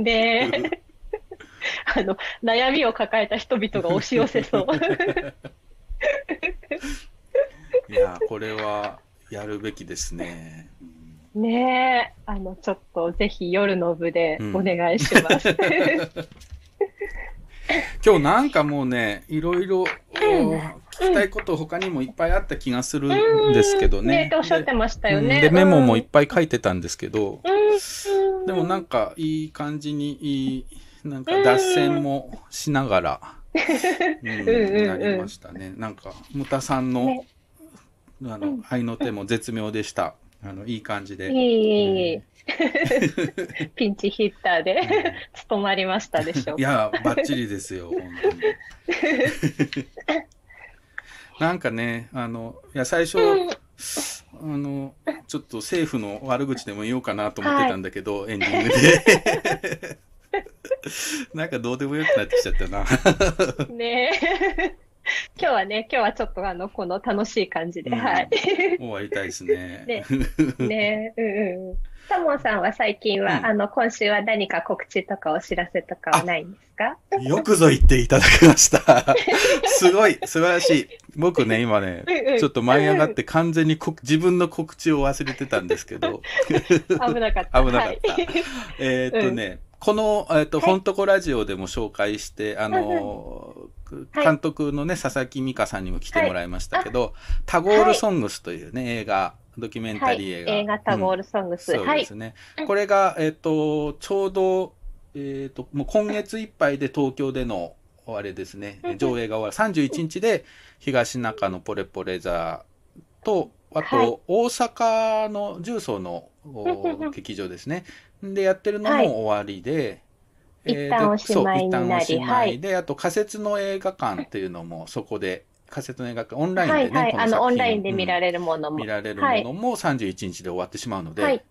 で、<laughs> あの、悩みを抱えた人々が押し寄せそう。いや、これはやるべきですね。ねえ、あの、ちょっとぜひ夜の部でお願いします。うん、<coughs> 今日なんかもうね、いろいろ聞きたいこと他にもいっぱいあった気がするんですけどね。おっしゃってましたよね。で、メモもいっぱい書いてたんですけど、でもなんかいい感じに、いい、なんか脱線もしながら、<laughs> うん、なりましたね。なんか、ムタさんの、ね、あの、愛の手も絶妙でした。あの、いい感じで。いい、いい。<laughs> ピンチヒッターで務まりましたでしょういや、ばっちりですよ、本当に。<laughs> なんかね、あの、いや、最初、あの、ちょっと政府の悪口でも言おうかなと思ってたんだけど、はい、エンディングで。<laughs> なんかどうでもよくなってきちゃったな。ねえ。今日はね、今日はちょっとあの、この楽しい感じで、うん、はい。終わりたいですね。ね、ね、うんうん。サモンさんは最近は、うん、あの、今週は何か告知とかお知らせとかはないんですか？よくぞ言っていただきました。<laughs> すごい、素晴らしい。僕ね、今ね、<laughs> ちょっと舞い上がって完全に自分の告知を忘れてたんですけど。<laughs> 危なかった。危なかった。はい、えっとね、この、えっ、と、はい、フォントコラジオでも紹介して、あの、監督のね、佐々木美香さんにも来てもらいましたけど、タゴールソングスというね、映画、ドキュメンタリー映画。映画タゴールソングス。そうですね。これが、えっ、と、ちょうど、えっ、と、もう今月いっぱいで東京での、あれですね、上映が終わる。31日で、東中野ポレポレザーと、あと、大阪の重曹の劇場ですね。で、やってるのも終わりで、一旦おしまいになり、一旦おしまいで、はい、あと仮設の映画館っていうのもそこで、仮設の映画館、オンラインでね、はいはい、あの、オンラインで見られるものも。見られるものも31日で終わってしまうので、はい、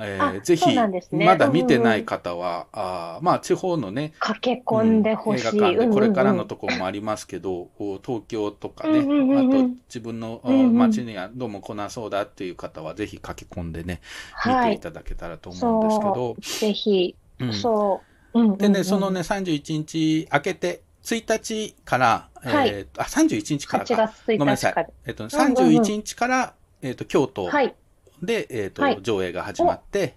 えー、ぜひ、ね、まだ見てない方は、うん、あまあ、地方のね、駆け込んでほしい、うん、映画館でこれからのところもありますけど、うんうん、東京とかね、うんうんうん、あと自分の、うんうん、街にはどうも来なそうだっていう方は、ぜひ駆け込んでね、見ていただけたらと思うんですけど。ぜひ、そう。でね、そのね、31日明けて、1日から、はい、えっ、と、あ、31日からか。ごめんなさい。えっ、と、31日から、えっ、と、京都。で、えっ、と、上映が始まって、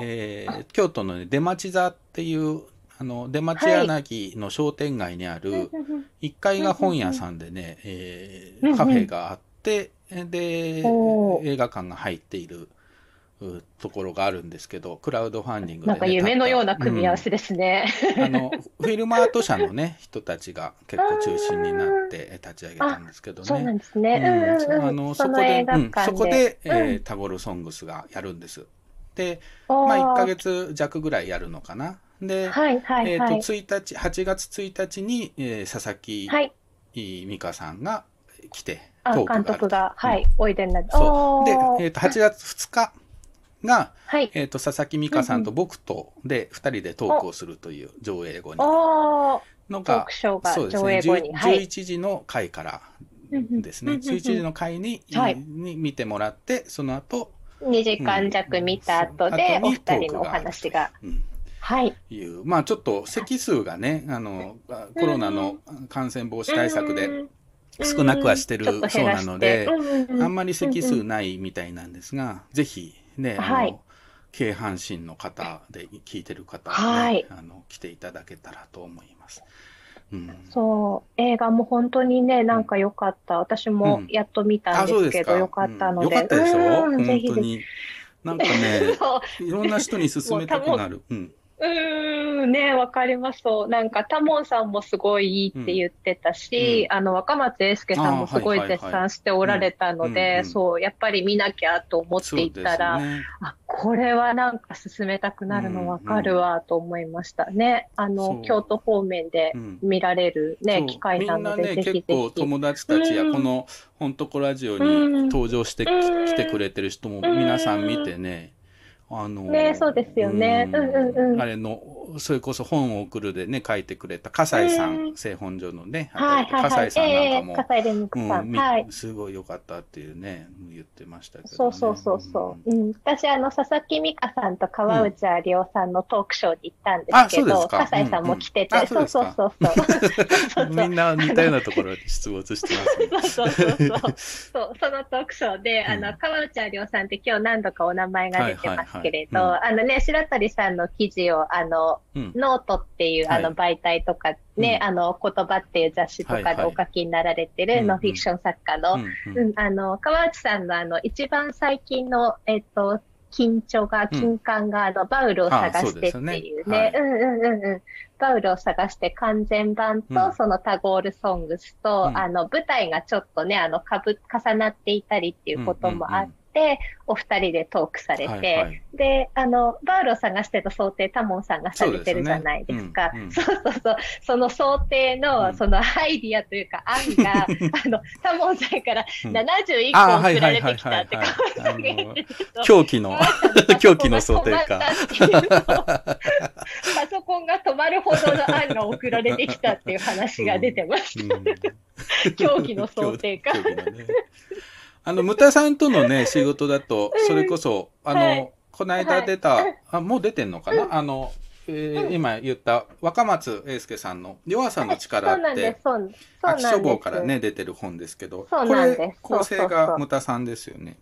えー、京都の、ね、出町座っていう、あの、出町柳の商店街にある、1階が本屋さんでね、えー、カフェがあって、で、映画館が入っている、ところがあるんですけど、クラウドファンディングで、ね、なんか夢のような組み合わせですね。うん、あの、フィルマート社のね、人たちが結構中心になって立ち上げたんですけどね。そうなんですね。うん、あの、そこで、うん、そこで、えー、タゴルソングスがやるんです。で、まあ、1ヶ月弱ぐらいやるのかな。で、はいはいはい、えっ、ー、と、1日、8月1日に、えー、佐々木、はい、美香さんが来て、トークが監督が、はい、おいでになって。そう。で、えっ、ー、と、8月2日、が、はい、えと、佐々木美香さんと僕とで二人でトークをするという上映後に。のが、そうですね、11時の回からですね、11時の回に,、はい、に見てもらって、その後、2時間弱見た後で、お二人のお話が。はい。いう、まあちょっと席数がね、あの、コロナの感染防止対策で少なくはしてるそうなので、あんまり席数ないみたいなんですが、ぜひね、あの、京阪神の方で聞いてる方、ね、はい、あの来ていただけたらと思います。うん、そう。映画も本当にねなんか良かった、私もやっと見たんですけど、良、うん、か？ったので、良かったでしょ、うん、本当に。なんかね <laughs> いろんな人に勧めたくなる。うんうん、ね、わかります。そう。なんか、タモンさんもすごいいいって言ってたし、うん、あの、若松英介さんもすごい絶賛しておられたので、そう、やっぱり見なきゃと思っていたら、ね、あ、これはなんか進めたくなるのわかるわと思いましたね。あの、京都方面で見られるね、機会なので、ぜひぜひ。結構友達たちや、この、ほんとこラジオに登場してきてくれてる人も皆さん見てね、あのね、そうですよね。うん。うんうん。あれの、それこそ本を送るでね、書いてくれた、笠井さん、製本所のね、はいはい笠井さんなんかも、笠井蓮さん、はい。すごい良かったっていうね、言ってましたけど、そうそうそうそう。うん、私、あの、佐々木美香さんと川内有緒さんのトークショーに行ったんですけど、笠井さんも来てて、そうそう <laughs> そうそう。みんな似たようなところに出没してます、そうそうそうそう。そう、そのトークショーで、あの、川内有緒さんって今日何度かお名前が出てますけれど、あのね、白鳥さんの記事を、あの、ノートっていう、あの、媒体とかね、あの、言葉っていう雑誌とかでお書きになられてる、ノンフィクション作家の、うんあの、川内さんのあの、一番最近の、えっと、緊張が、金管が、あの、バウルを探してっていうね、うんうんうんうん。バウルを探して完全版と、そのタゴールソングスと、あの、舞台がちょっとね、あの、かぶ、重なっていたりっていうこともあって、て、お二人でトークされて、はいはい、で、あの、バウルを探してた想定、タモンさんがされてるじゃないですか。そう、ねうんうん、そうそうそう。その想定の、そのアイディアというか案が、<laughs> あの、タモンさんから71個送られてきたって狂気の、<laughs> 狂気の想定か。パソコンが止まるほどの案が送られてきたっていう話が出てました。狂気の想定か。あの、ムタさんとのね、<laughs> 仕事だと、それこそ、あの、はい、この間出た、あ、もう出てんのかな、あの、えー、今言った若松英介さんの弱さの力って、秋書房からね、出てる本ですけど、これ、構成がムタさんですよね。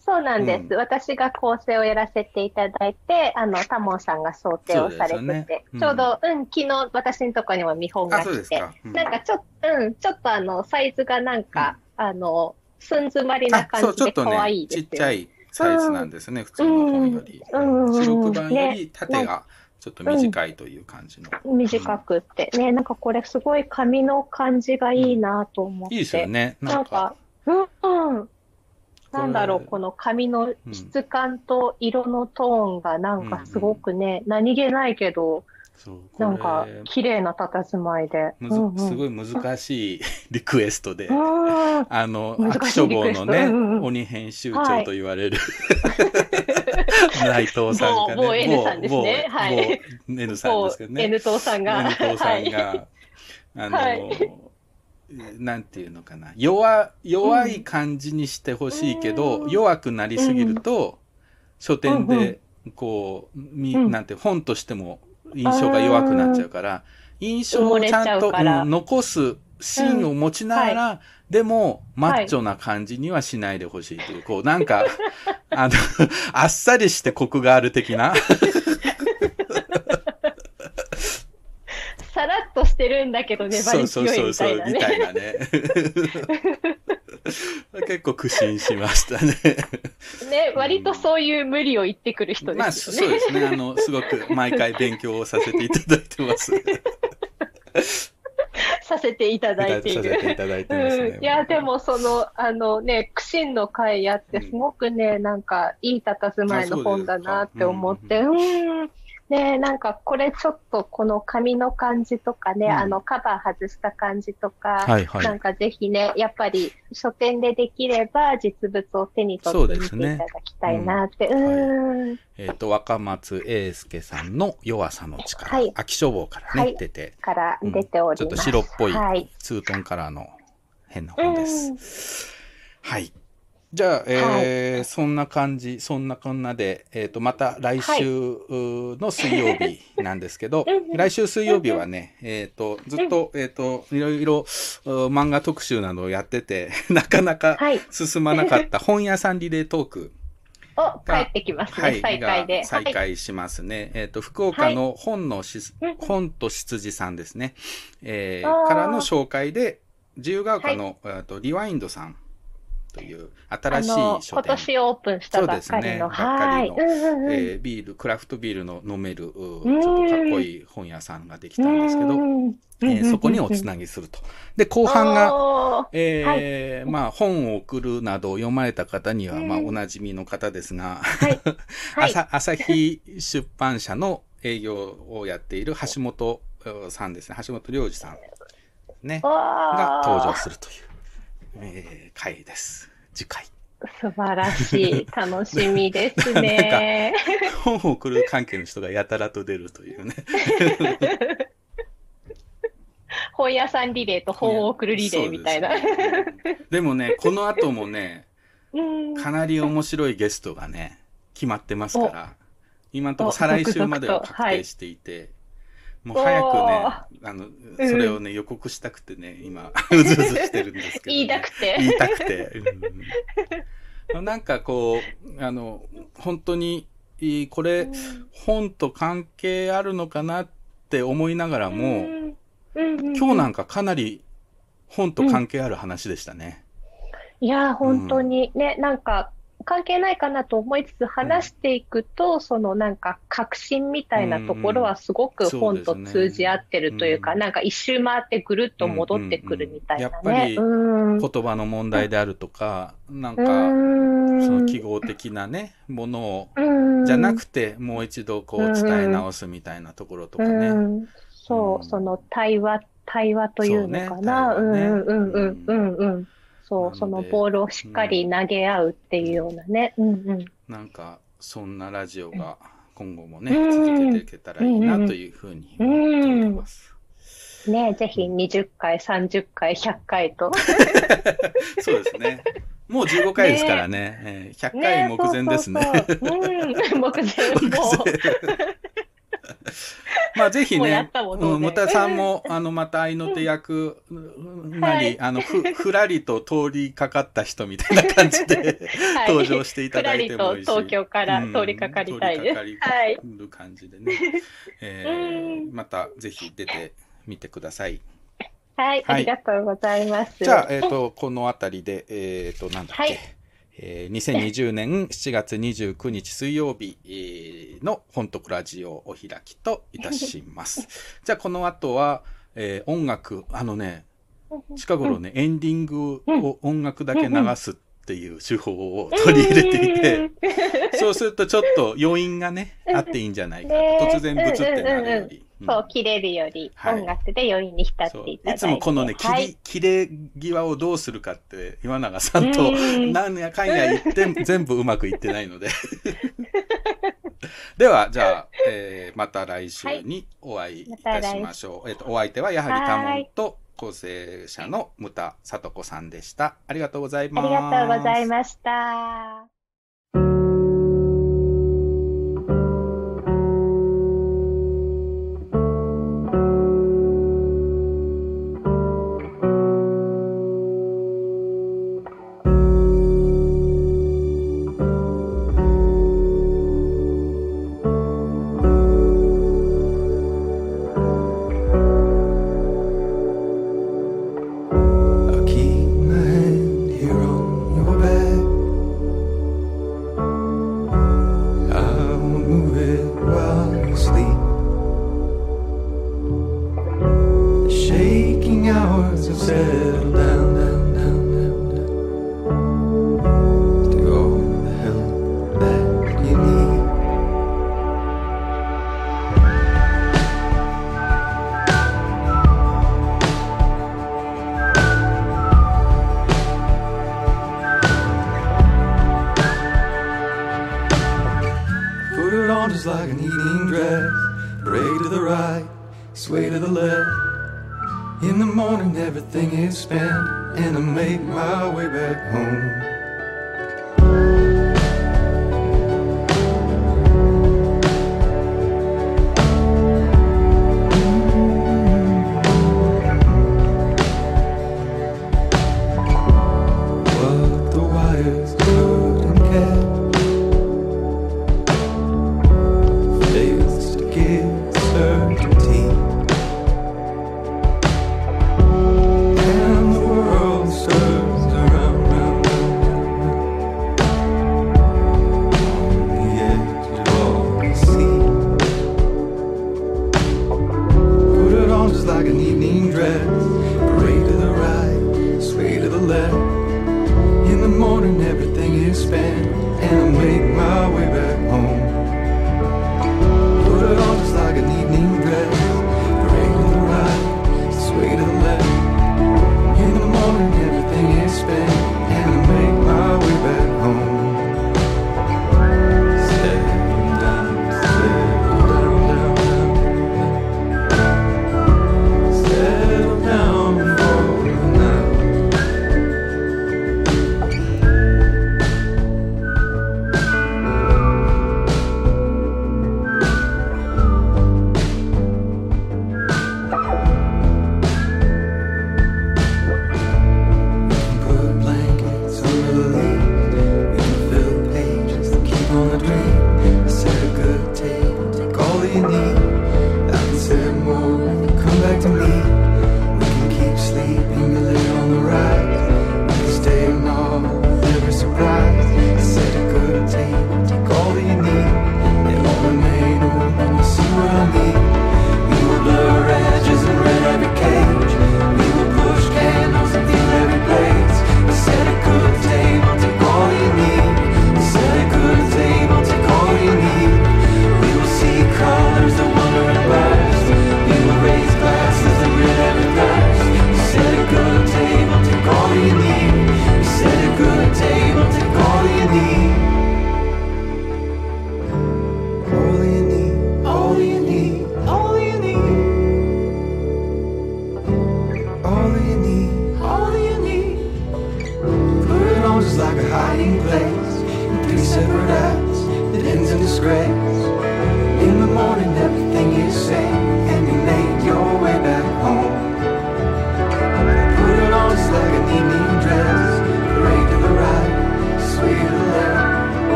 そうなんです、うん、私が構成をやらせていただいて、あの、タモンさんが想定をされてて、ね。うん、ちょうど、うん、昨日私のところにも見本が来て、うん、なんかちょっと、うん、ちょっとあの、サイズがなんか、あの、すん詰まりな感じで可愛いですよ、ね、ちっちゃいサイズなんですね、普通の本より。白黒板より縦がちょっと短いという感じの。短くって。ね、なんかこれすごい紙の感じがいいなと思って。いいですよね。なんか、うん。なんだろう、この紙の質感と色のトーンがなんかすごくね、何気ないけど、なんか、綺麗な佇まいで。うんうん、すごい難しい <laughs> リクエストで、あの、悪書房のね、うんうん、鬼編集長と言われる、はい、内藤さんがね、某 N さんですね。はい。N さんですけどね。N 藤さんが。N 藤さんが、はい、あの、はい、なんていうのかな、弱、弱い感じにしてほしいけど、うん、弱くなりすぎると、書店で、こう、み、なんて、本としても印象が弱くなっちゃうから、印象をちゃんと、残すシーンを持ちながら、うんはい、でも、マッチョな感じにはしないでほしいという、こう、なんか、<laughs> あの、あっさりしてコクがある的な。さらっとしてるんだけど粘り強いみたいなね。そうそうそうそう、みたいなね。<laughs> <laughs> 結構苦心しましたね。ね、割とそういう無理を言ってくる人ですよね。まあ、そうですね。あの、すごく毎回勉強をさせていただいてます。<laughs> させていただいている。いいてますね。うん、いや、でもその、あのね、苦心の会やって、すごくね、うん、なんか、いい佇まいの本だなって思って、うん、うんねなんかこれちょっとこの紙の感じとかね、うん、あのカバー外した感じとか、はいはい、なんかぜひね、やっぱり書店でできれば実物を手に取ってみていただきたいなって。う、ね、ん、はい、えっ、ー、と、若松英介さんの弱さの力、はい、秋消防からね、はい、出て。から出ております、うん、ちょっと白っぽい、ツートンカラーの変な本です。はい。じゃあ、えー、はい、そんな感じ、そんなこんなで、えっ、ー、と、また来週の水曜日なんですけど、<laughs> 来週水曜日はね、えっ、ー、と、ずっと、えっ、と、いろいろ漫画特集などをやってて、<laughs> なかなか進まなかった <laughs> 本屋さんリレートーク。お、帰ってきますね、はい、再開で。再開しますね。えっ、と、福岡の本のし、本と羊さんですね。えー、からの紹介で、自由が丘の、はい、とリワインドさんという新しい書店。今年オープンしたばっかりの。はい。えー、ビール、クラフトビールの飲める、ちょっとかっこいい本屋さんができたんですけど、えー、そこにおつなぎすると。で、後半が、えー、はい、まあ、本を送るなど読まれた方には、まあ、おなじみの方ですが、はい、<laughs> 朝日出版社の営業をやっている橋本さんですね、橋本良二さん、ね、が登場するという。えー、回です。次回。素晴らしい。<laughs> 楽しみですね。本を送る関係の人がやたらと出るというね。<laughs> 本屋さんリレーと本を送るリレーみたいな。でもね、この後もね、<laughs> かなり面白いゲストがね、決まってますから、今のところ再来週までは確定していて、もう早くね、あの、それをね、予告したくてね、今、<laughs> うずうずしてるんですけど、ね、言いたくて。言いたくて。<laughs> うん、なんかこう、あの、本当に、これ、本と関係あるのかなって思いながらも、今日なんかかなり本と関係ある話でしたね。いや、本当に、ね、なんか、関係ないかなと思いつつ話していくと、うん、そのなんか確信みたいなところはすごく本と通じ合ってるというか、うん、なんか一周回ってぐるっと戻ってくるみたいなね。うんうんうん、やっぱり言葉の問題であるとか、うん、なん。かその記号的なね、ものを、じゃなくてもう一度こう伝え直すみたいなところとかね。そう、その対話、対話というのかな。うね、うんうんうんうんうん。そう、そのボールをしっかり投げ合うっていうようなね。うんうん。なんか、そんなラジオが今後もね、続けていけたらいいなというふうに思ってます。ねぜひ20回、30回、100回と。<laughs> そうですね。もう15回ですからね。ね100回目前ですね。目前。もう <laughs> まあぜひね、うん、もたさんも、<laughs> あの、また愛の手役なり、はい、あの、ふ、<laughs> ふらりと通りかかった人みたいな感じで、はい、登場していただいてもいいし。東京から通りかかりたいです。うん、通りかかる感じでね。えー、またぜひ出てみてください。はい、ありがとうございます。じゃあ、えっ、ー、と、このあたりで、えっ、ー、と、なんだっけ。えー、2020年7月29日水曜日の本徳ラジオお開きといたします。<laughs> じゃあこの後は、えー、音楽、あのね、近頃ね、エンディングを音楽だけ流すっていう手法を取り入れていて、そうするとちょっと余韻がね、あっていいんじゃないかと、突然ブツってなるより。そう、切れるより、音楽で余韻に浸っていただいて。いつもこのね、切り、切れ際をどうするかって、岩永さんと <laughs> 何やかんや言って全部うまくいってないので。<laughs> では、じゃあ、えー、また来週にお会いいたしましょう。えっ、と、お相手はやはりタモンと構成者の牟田聡子さんでした。ありがとうございます。ありがとうございました。Left. In the morning, everything is spent, and I make my way back home.